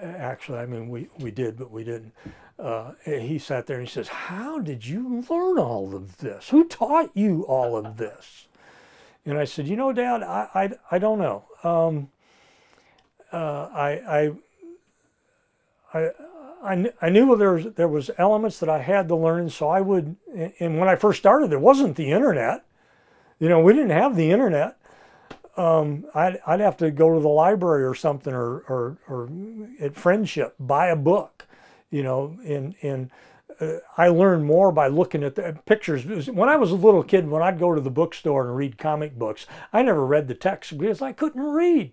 actually, I mean we we did, but we didn't. Uh, he sat there and he says, "How did you learn all of this? Who taught you all of this?" And I said, "You know, Dad, I I, I don't know. Um, uh, I I I I, I knew there was, there was elements that I had to learn, so I would. And when I first started, there wasn't the internet. You know, we didn't have the internet. Um, I'd, I'd have to go to the library or something, or or, or at Friendship buy a book. You know, and and uh, I learned more by looking at the pictures. When I was a little kid, when I'd go to the bookstore and read comic books, I never read the text because I couldn't read.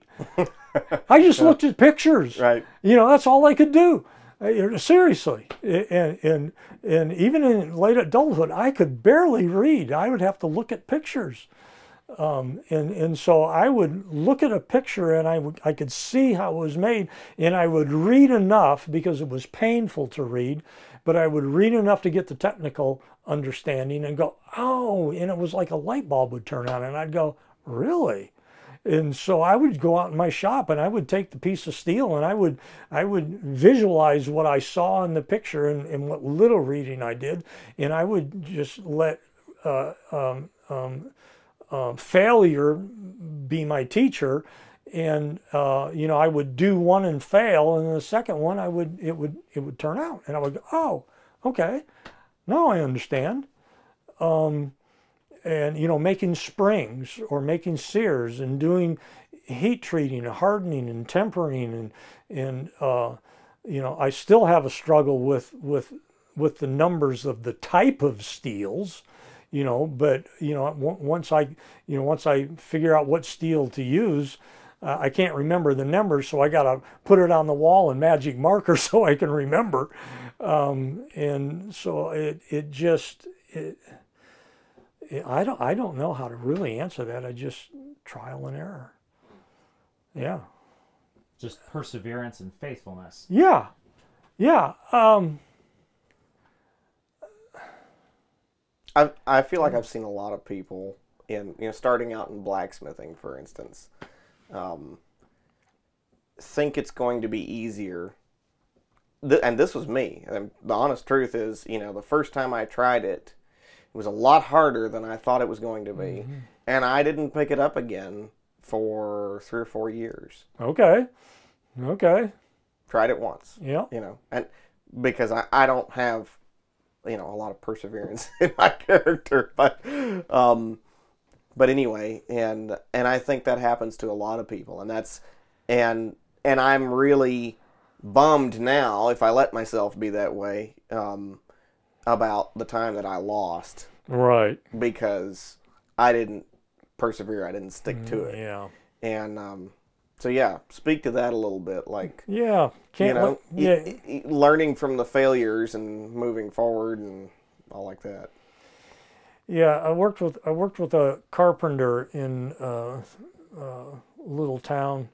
I just looked at pictures.
Right.
You know, that's all I could do. Uh, Seriously, and and and even in late adulthood, I could barely read. I would have to look at pictures, um, and and so I would look at a picture and I could see how it was made, and I would read enough because it was painful to read, but I would read enough to get the technical understanding and go, oh, and it was like a light bulb would turn on, and I'd go, really. And so I would go out in my shop and I would take the piece of steel and I would I would visualize what I saw in the picture and, and what little reading I did, and I would just let uh, um, um, uh, failure be my teacher, and uh, you know I would do one and fail, and the second one I would it would it would turn out, and I would go, oh, okay, now I understand. And you know making springs or making sears and doing heat treating and hardening and tempering and and uh, you know I still have a struggle with with with the numbers of the type of steels you know. But you know, once I, you know, once I figure out what steel to use, uh, I can't remember the numbers, so I got to put it on the wall in magic marker so I can remember. Um, and so it it just it, it, I don't I don't know how to really answer that. I just trial and error. Yeah.
Just perseverance and faithfulness.
Yeah, yeah. Um,
I I feel like I've seen a lot of people in you know starting out in blacksmithing, for instance, um, think it's going to be easier. Th- and this was me. And the honest truth is, you know, the first time I tried it, it was a lot harder than I thought it was going to be, and I didn't pick it up again for three or four years.
okay, okay.
Tried it once.
Yeah,
you know, and because I, I don't have, you know, a lot of perseverance in my character, but, um, but anyway, and and I think that happens to a lot of people, and that's, and and I'm really bummed now if I let myself be that way, um, about the time that I lost.
Right.
because I didn't persevere, I didn't stick to it,
Yeah,
and um, so yeah, speak to that a little bit, like
yeah.
you
Can't
know,
let- yeah.
learning from the failures and moving forward and all like that.
Yeah, I worked with I worked with a carpenter in uh, uh, little town,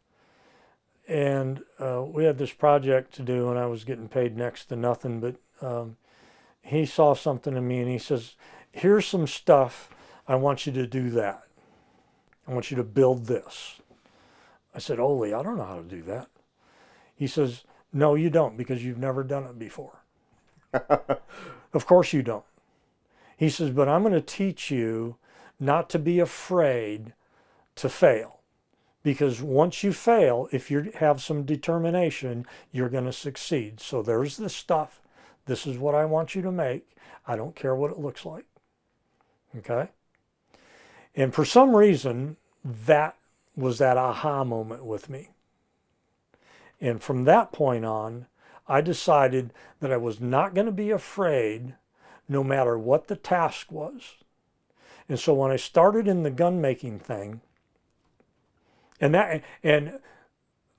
and uh, we had this project to do, and I was getting paid next to nothing. But um, he saw something in me, and he says, "Here's some stuff. I want you to do that. I want you to build this." I said, "Oli, I don't know how to do that." He says, "No, you don't, because you've never done it before." of course you don't. He says, but I'm going to teach you not to be afraid to fail. Because once you fail, if you have some determination, you're going to succeed. So there's the stuff. This is what I want you to make. I don't care what it looks like. Okay? And for some reason, that was that aha moment with me. And from that point on, I decided that I was not going to be afraid no matter what the task was. And so when I started in the gun making thing, and that and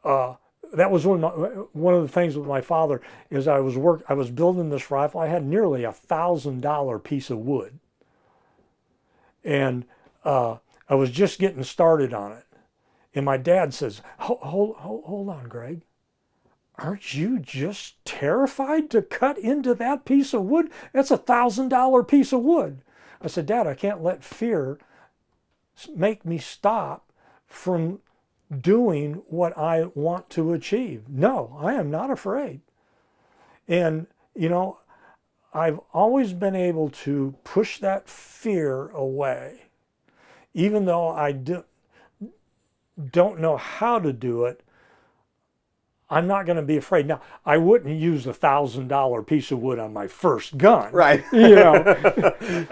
uh, that was one of, my, one of the things with my father is I was work I was building this rifle. I had nearly a thousand dollar piece of wood, and uh, I was just getting started on it. And my dad says, "Hold hold hold, on, Greg." aren't you just terrified to cut into that piece of wood? That's a thousand dollar piece of wood. I said, Dad, I can't let fear make me stop from doing what I want to achieve. No, I am not afraid. And, you know, I've always been able to push that fear away, even though I do, don't know how to do it. I'm not going to be afraid. Now, I wouldn't use a thousand dollar piece of wood on my first gun,
Right.
You know,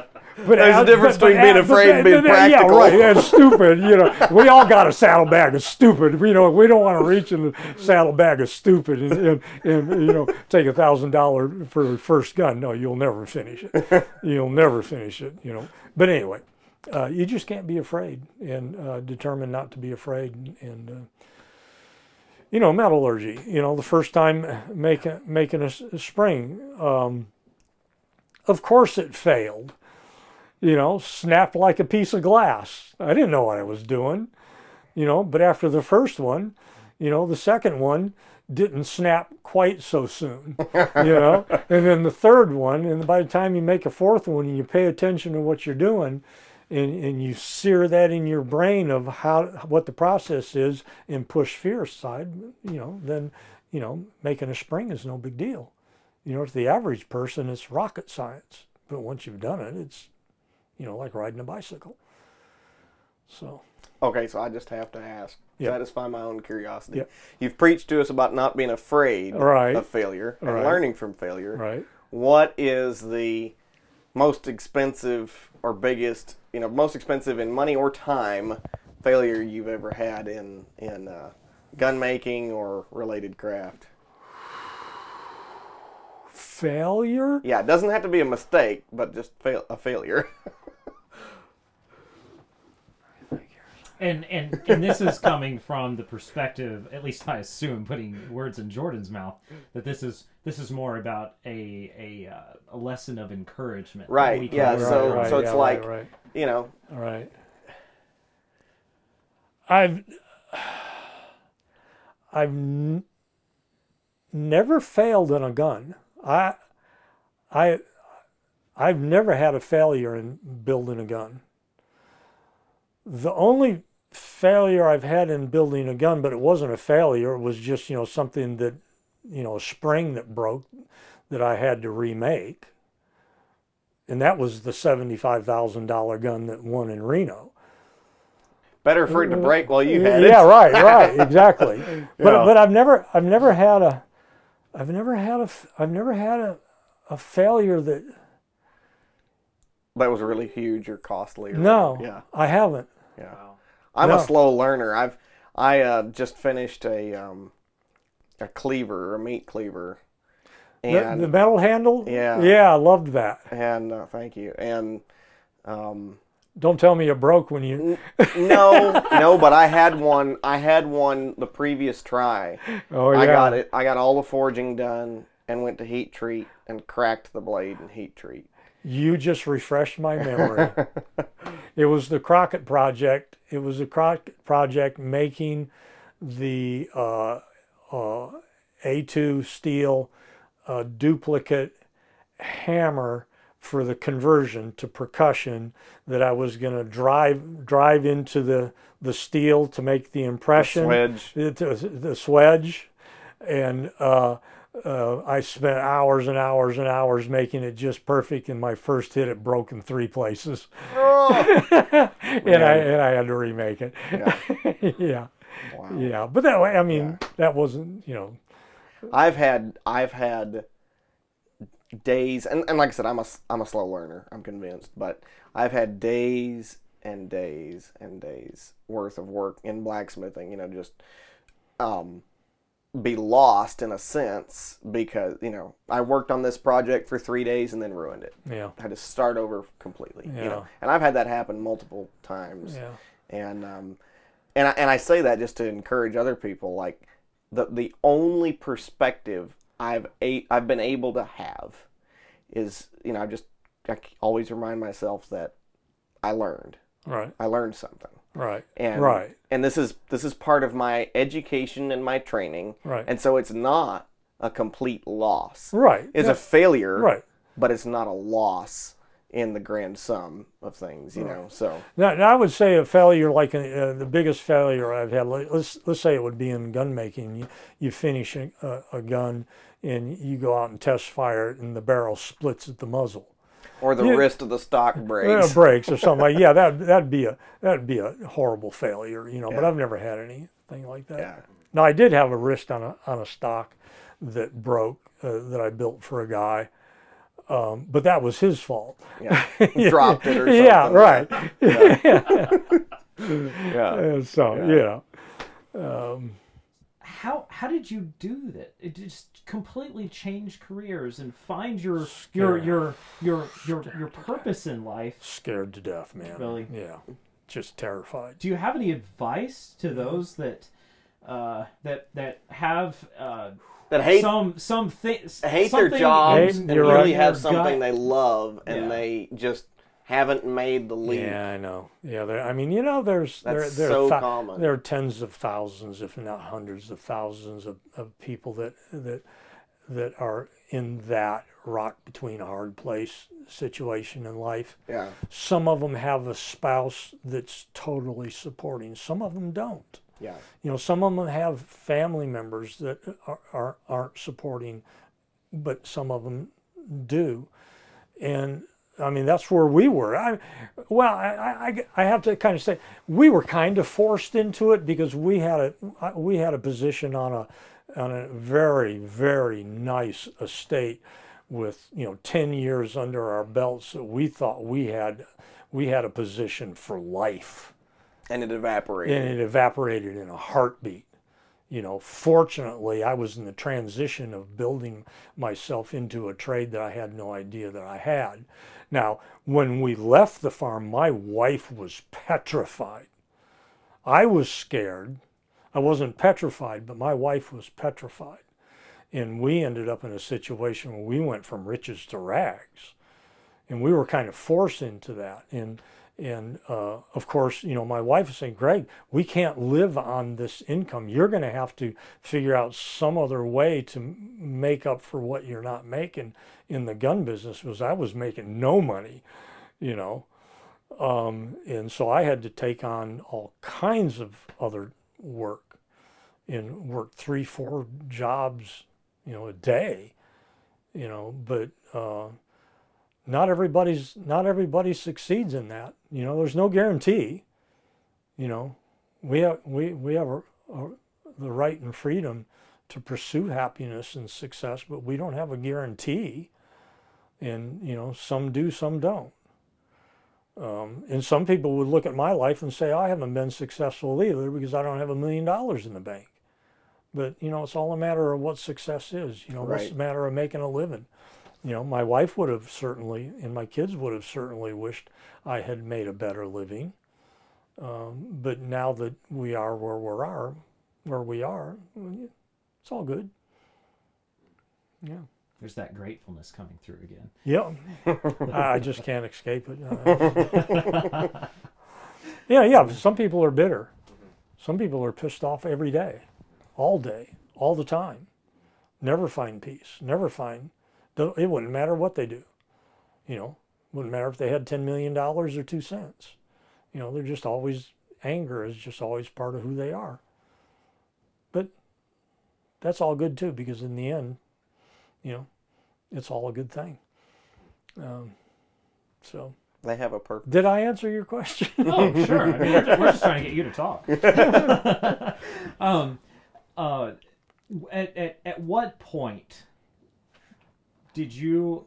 but
There's a difference
but-
between
but
being
as-
afraid and being
but- Yeah, right. That's stupid. You know, we all got a saddlebag of stupid. You know, we don't want to reach in the saddlebag of stupid and, and, and you know take a thousand dollar for the first gun. No, you'll never finish it. You'll never finish it. You know. But anyway, uh, you just can't be afraid and uh, determined not to be afraid and. and uh, you know, metallurgy. You know, the first time making making a, a spring, um, of course it failed. You know, snapped like a piece of glass. I didn't know what I was doing. You know, but after the first one, you know, the second one didn't snap quite so soon. You know, and then the third one, and by the time you make a fourth one and you pay attention to what you're doing, and, and you sear that in your brain of how what the process is and push fear aside, you know, then you know making a spring is no big deal. You know, to the average person, it's rocket science. But once you've done it, it's you know like riding a bicycle. So
Okay, so I just have to ask,
Yeah.
satisfy my own curiosity.
Yeah.
You've preached to us about not being afraid
Right.
of failure and
Right.
learning from failure.
right,
What is the most expensive or biggest, you know, most expensive in money or time failure you've ever had in in uh, gun making or related craft?
failure.
Yeah, it doesn't have to be a mistake, but just fail a failure.
and and and this is coming from the perspective, at least I assume, putting words in Jordan's mouth, that this is this is more about a a uh, a lesson of encouragement.
Right, yeah,
learn
so-
from.
so it's
yeah,
like-
right, right.
You know,
All right. I've I've n- never failed in a gun. I I I've never had a failure in building a gun. The only failure I've had in building a gun, but it wasn't a failure, it was just, you know, something that, you know, a spring that broke that I had to remake. And that was the $75,000 gun that won in Reno.
better for it to break while you had
yeah,
it.
Yeah, right, right, exactly. But
Yeah.
but I've never I've never had a I've never had a I've never had a, a failure that
That was really huge or costly. Or
no.
Yeah.
I haven't.
Yeah. I'm
No.
a slow learner. I've I uh, just finished a um, a cleaver, a meat cleaver,
The,
and
the metal handle.
Yeah.
Yeah, I loved that.
and uh, thank you. And um,
Don't tell me it broke when you.
no, no, but I had one. I had one the previous try.
Oh yeah.
I got it. I got all the forging done and went to heat treat and cracked the blade in heat treat.
You just refreshed my memory. it was the Crockett project. It was a Crockett project making the uh, uh, A2 steel uh, duplicate hammer for the conversion to percussion that I was going to drive drive into the the steel to make the impression
Wedge.
the, the swedge, and uh, I spent hours and hours and hours making it just perfect. And my first hit, it broke in three places, oh. and I and I had to remake it.
Yeah.
yeah,
Wow.
yeah. But that way, I mean, that wasn't you know.
I've had I've had days and, and like I said I'm a I'm a slow learner I'm convinced but I've had days and days and days worth of work in blacksmithing you know just um be lost in a sense because you know I worked on this project for 3 days and then ruined it.
Yeah,
had to start over completely you
Yeah.
know and I've had that happen multiple times.
Yeah,
and um, and I, and I say that just to encourage other people. Like the the only perspective I've a, I've been able to have is you know I just I always remind myself that I learned.
Right,
I learned something
right,
and
right,
and this is this is part of my education and my training
right,
and so it's not a complete loss.
right.
It's
yeah,
a failure,
right.
but it's not a loss in the grand sum of things. You know, so
Now, now I would say a failure like uh, the biggest failure I've had. Let's let's say it would be in gun making. You, you finish a, a, a gun and you go out and test fire it, and the barrel splits at the muzzle.
Or the
Yeah.
wrist of the stock breaks.
breaks or something like yeah that that'd be a that'd be a horrible failure you know but I've never had anything like that.
Yeah.
Now I did have a wrist on a on a stock that broke uh, that I built for a guy, um, but that was his fault.
Yeah. Dropped it or something.
Yeah, right.
Yeah.
Uh, so
Yeah.
you know,
how how did you do that? It just completely change careers and find your your your your your your purpose in life.
scared to death, man.
Really?
Yeah, just terrified.
Do you have any advice to those that uh, that that have uh,
That hate
some some things
hate their jobs
Hate-
and really
right.
have something
gut-
they love and
Yeah.
they just haven't made the leap.
Yeah, I know. Yeah, there. I mean, you know, there's there
That's
there
so
are
common.
there are tens of thousands, if not hundreds of thousands, of, of people that that that are in that rock between a hard place situation in life.
Yeah.
Some of them have a spouse that's totally supporting. Some of them don't.
Yeah.
You know, some of them have family members that are, are aren't supporting, but some of them do, and I mean that's where we were. I, well, I, I, I have to kind of say we were kind of forced into it because we had a we had a position on a on a very very nice estate with you know 10 years under our belts that we thought we had we had a position for life
And it evaporated.
and it evaporated in a heartbeat. You know, fortunately, I was in the transition of building myself into a trade that I had no idea that I had. Now, when we left the farm, my wife was petrified. I was scared. I wasn't petrified, but my wife was petrified. And we ended up in a situation where we went from riches to rags. And we were kind of forced into that. And and uh, of course, you know, my wife was saying, Greg, we can't live on this income. You're going to have to figure out some other way to make up for what you're not making in the gun business. Because I was making no money, you know. Um, and so I had to take on all kinds of other work and work three, four jobs, you know, a day, you know, but uh, not everybody's not everybody succeeds in that. You know, there's no guarantee. You know, we have we we have a, a, the right and freedom to pursue happiness and success, but we don't have a guarantee. And you know, some do, some don't. Um, and some people would look at my life and say, I haven't been successful either because I don't have a million dollars in the bank. But, you know, it's all a matter of what success is. You know, right. what's the matter of making a living? You know, my wife would have certainly, and my kids would have certainly wished I had made a better living. Um, but now that we are where we are, where we are, it's all good. Yeah
there's that gratefulness coming through again.
Yep. I just can't escape it. yeah, yeah. Some people are bitter. Some people are pissed off every day, all day, all the time. Never find peace. Never find. It wouldn't matter what they do. You know, wouldn't matter if they had ten million dollars or two cents. You know, they're just always anger is just always part of who they are. But that's all good too, because in the end, you know, it's all a good thing. Um, so
they have a purpose.
Did I answer your question?
oh, sure. I mean, we're, just trying to get you to talk. um, uh, at, at, at what point did you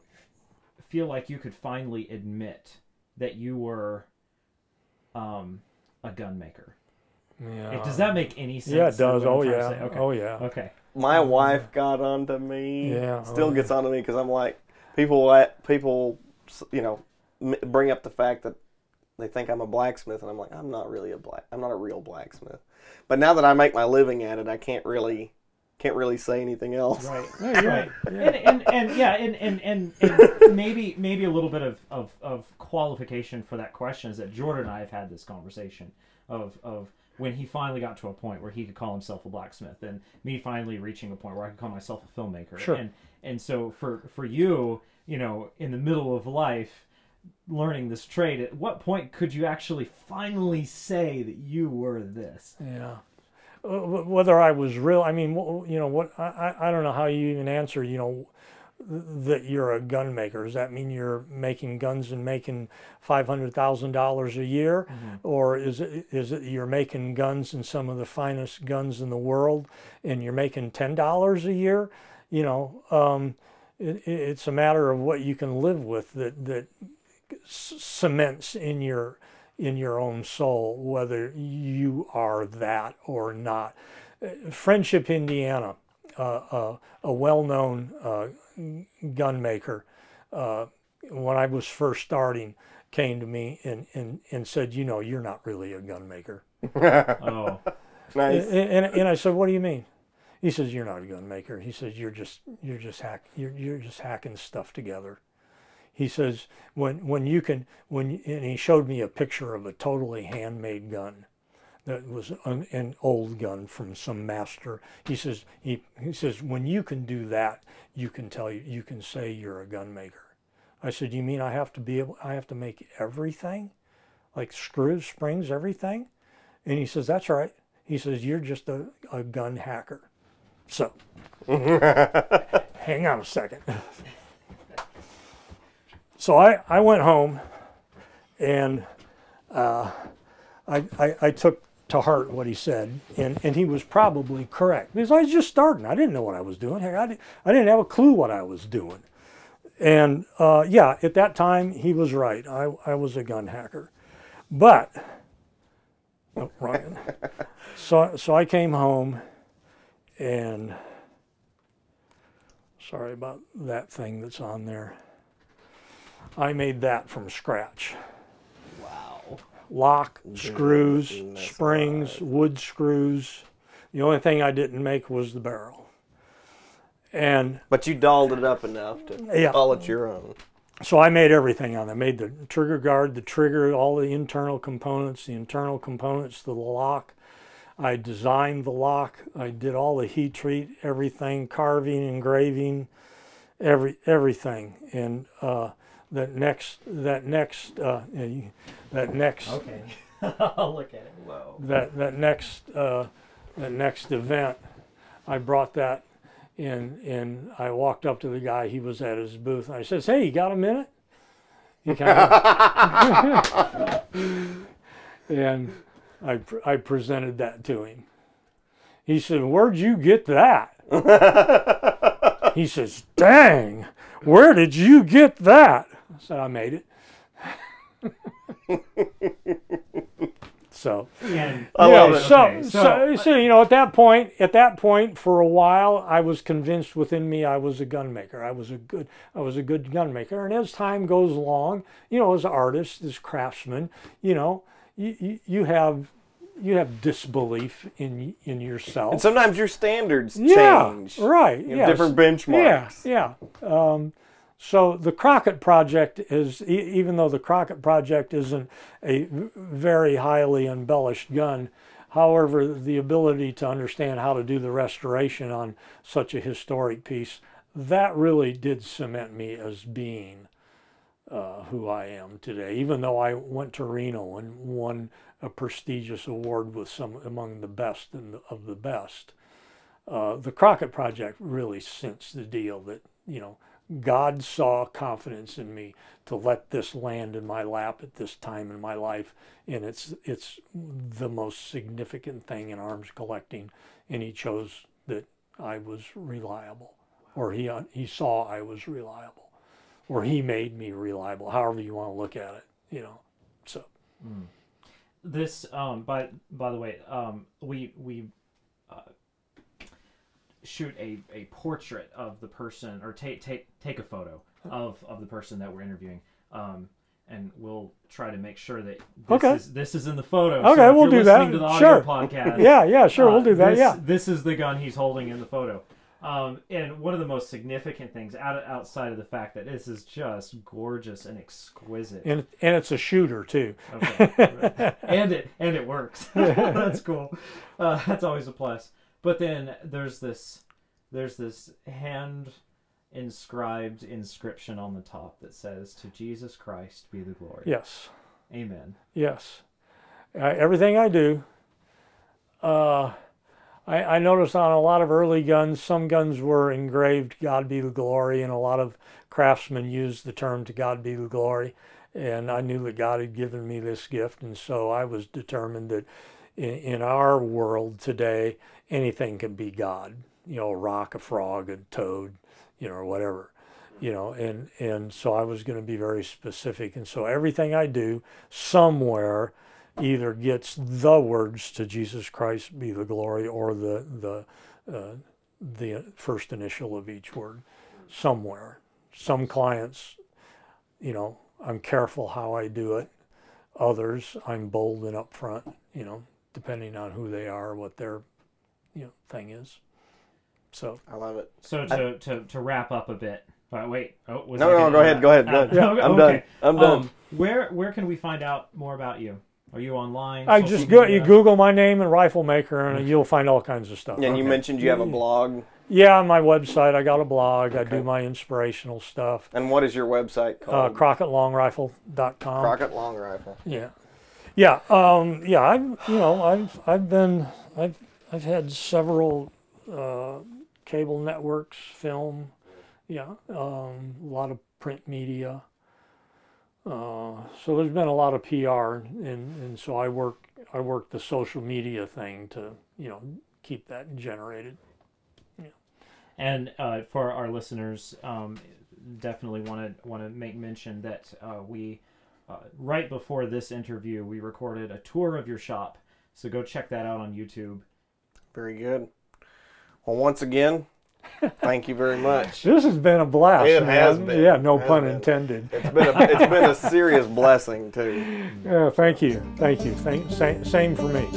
feel like you could finally admit that you were um, a gun maker? Yeah. Does that make any sense?
Yeah, it does. Oh yeah. Okay. Oh yeah.
Okay
my wife got onto me. Yeah, still oh, gets yeah. onto me because I'm like people. People, you know, bring up the fact that they think I'm a blacksmith, and I'm like, I'm not really a black. I'm not a real blacksmith. But now that I make my living at it, I can't really can't really say anything else.
Right, right, yeah. And, and, and yeah, and, and, and, and maybe maybe a little bit of, of, of qualification for that question is that Jordan and I have had this conversation of of when he finally got to a point where he could call himself a blacksmith and me finally reaching a point where I could call myself a filmmaker.
Sure.
And and so for for you, you know, in the middle of life learning this trade, at what point could you actually finally say that you were this?
Yeah. Whether I was real, I mean, you know, what I, I don't know how you even answer, you know, that you're a gun maker? Does that mean you're making guns and making five hundred thousand dollars a year, mm-hmm. or is it is it you're making guns and some of the finest guns in the world, and you're making ten dollars a year? You know, um, it, it's a matter of what you can live with that that cements in your in your own soul whether you are that or not. Uh, Friendship, Indiana, uh, uh, a well-known uh, gun maker, uh, when I was first starting, came to me and, and, and said, you know, you're not really a gun maker.
oh, nice.
And, and, and, I said, what do you mean? He says, you're not a gun maker. He says, you're just, you're just hack, you're, you're just hacking stuff together. He says, when, when you can, when, and he showed me a picture of a totally handmade gun that was an, an, old gun from some master. He says he, he says when you can do that, you can tell you you can say you're a gun maker. I said, you mean I have to be able I have to make everything, like screws, springs, everything? And he says that's right. He says you're just a, a gun hacker. So, hang on a second. So I I went home, and. Uh, I, I, I, took to heart what he said, and, and he was probably correct because I was just starting. I didn't know what I was doing. Heck, I, didn't, I didn't have a clue what I was doing. And uh, yeah, at that time, he was right. I, I was a gun hacker. But, oh, Ryan. so, so I came home and, sorry about that thing that's on there. I made that from scratch.
Wow.
lock, screws, springs, wood screws. The only thing I didn't make was the barrel. And
But you dolled it up enough to
Yeah.
call it your own.
so I made everything on it. I made the trigger guard, the trigger, all the internal components, the internal components to the lock. I designed the lock. I did all the heat treat, everything, carving, engraving, every everything. And uh, that next, that next, uh, that next,
Okay. I'll look at it. Whoa.
that that next, uh, that next event, I brought that in, and I walked up to the guy. He was at his booth. and I says, "Hey, you got a minute?" He kind of, and I pr- I presented that to him. He said, "Where'd you get that?" he says, "Dang, where did you get that?" I said, "I made it." so
And
I
yeah,
it.
so,
Okay,
so,
so-
so, you know, at that point, at that point, for a while, I was convinced within me I was a gun maker. I was a good, I was a good gun maker. And as time goes along, you know, as artists, as craftsmen, you know, you, you, you have, you have disbelief in in yourself.
And sometimes your standards
yeah,
change.
right.
You have
yes.
different benchmarks.
Yeah, yeah. Um, so the Crockett Project is, even though the Crockett Project isn't a very highly embellished gun, however, the ability to understand how to do the restoration on such a historic piece, that really did cement me as being uh, who I am today. Even though I went to Reno and won a prestigious award with some among the best the, of the best uh, the Crockett Project really cinched the deal that, you know, God saw confidence in me to let this land in my lap at this time in my life. And it's, it's the most significant thing in arms collecting. And he chose that I was reliable, or he, uh, he saw I was reliable, or he made me reliable, however you want to look at it, you know. So,
this um by by the way um we we uh, shoot a, a portrait of the person or take take take a photo of of the person that we're interviewing um and we'll try to make sure that this
Okay.
is this is in the photo
Okay,
so
we'll do that.
listening to the audio
Sure.
podcast
yeah, yeah, sure,
uh,
we'll do that.
this,
yeah.
this is the gun he's holding in the photo um, and one of the most significant things out, outside of the fact that this is just gorgeous and exquisite
And, and it's a shooter, too.
Okay. and it and it works. that's cool. Uh, that's always a plus. But then there's this there's this hand inscribed inscription on the top that says to Jesus Christ be the glory.
Yes.
Amen.
Yes. Uh, everything I do, uh, I, I noticed on a lot of early guns, some guns were engraved God be the glory, and a lot of craftsmen used the term to God be the glory. And I knew that God had given me this gift, and so I was determined that in, in our world today, anything can be God. You know, a rock, a frog, a toad, you know, or whatever you know and and so i was going to be very specific. And so everything i do somewhere either gets the words to jesus christ be the glory or the the uh, the first initial of each word somewhere. Some clients you know i'm careful how i do it. Others i'm bold and upfront you know depending on who they are what their you know thing is so
I love it.
So to, to, to wrap up a bit. Uh, wait. Oh, was
No,
I
no, go ahead, go ahead,
Uh,
go ahead.
okay,
I'm
okay.
done. I'm done.
Um, where where can we find out more about you? Are you online?
I just go you? Google my name and rifle maker and you'll find all kinds of stuff.
and you
okay.
mentioned you have a blog.
Yeah, on my website I got a blog. I do my inspirational stuff.
And what is your website called?
Uh,
called?
CrockettLongRifle.com.
Crockett Long Rifle.
Yeah, yeah, um, yeah. I've you know I've I've been I've I've had several uh, cable networks, film, yeah, um, a lot of print media. Uh, so there's been a lot of PR, and, and so I work I work the social media thing to you know keep that generated.
And uh, for our listeners, um, definitely want to want to make mention that uh, we uh, right before this interview we recorded a tour of your shop. So go check that out on YouTube.
Very good. Well, once again, Thank you very much.
This has been a blast.
It has been.
Yeah, no pun
been.
intended.
It's been a, it's been a serious blessing too.
Yeah, thank you, thank you. Thank, same, same for me.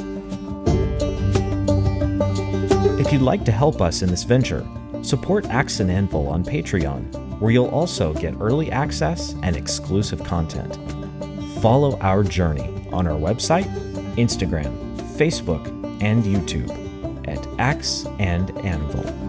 If you'd like to help us in this venture, support Axe and Anvil on Patreon, where you'll also get early access and exclusive content. Follow our journey on our website, Instagram, Facebook, and YouTube at Axe and Anvil.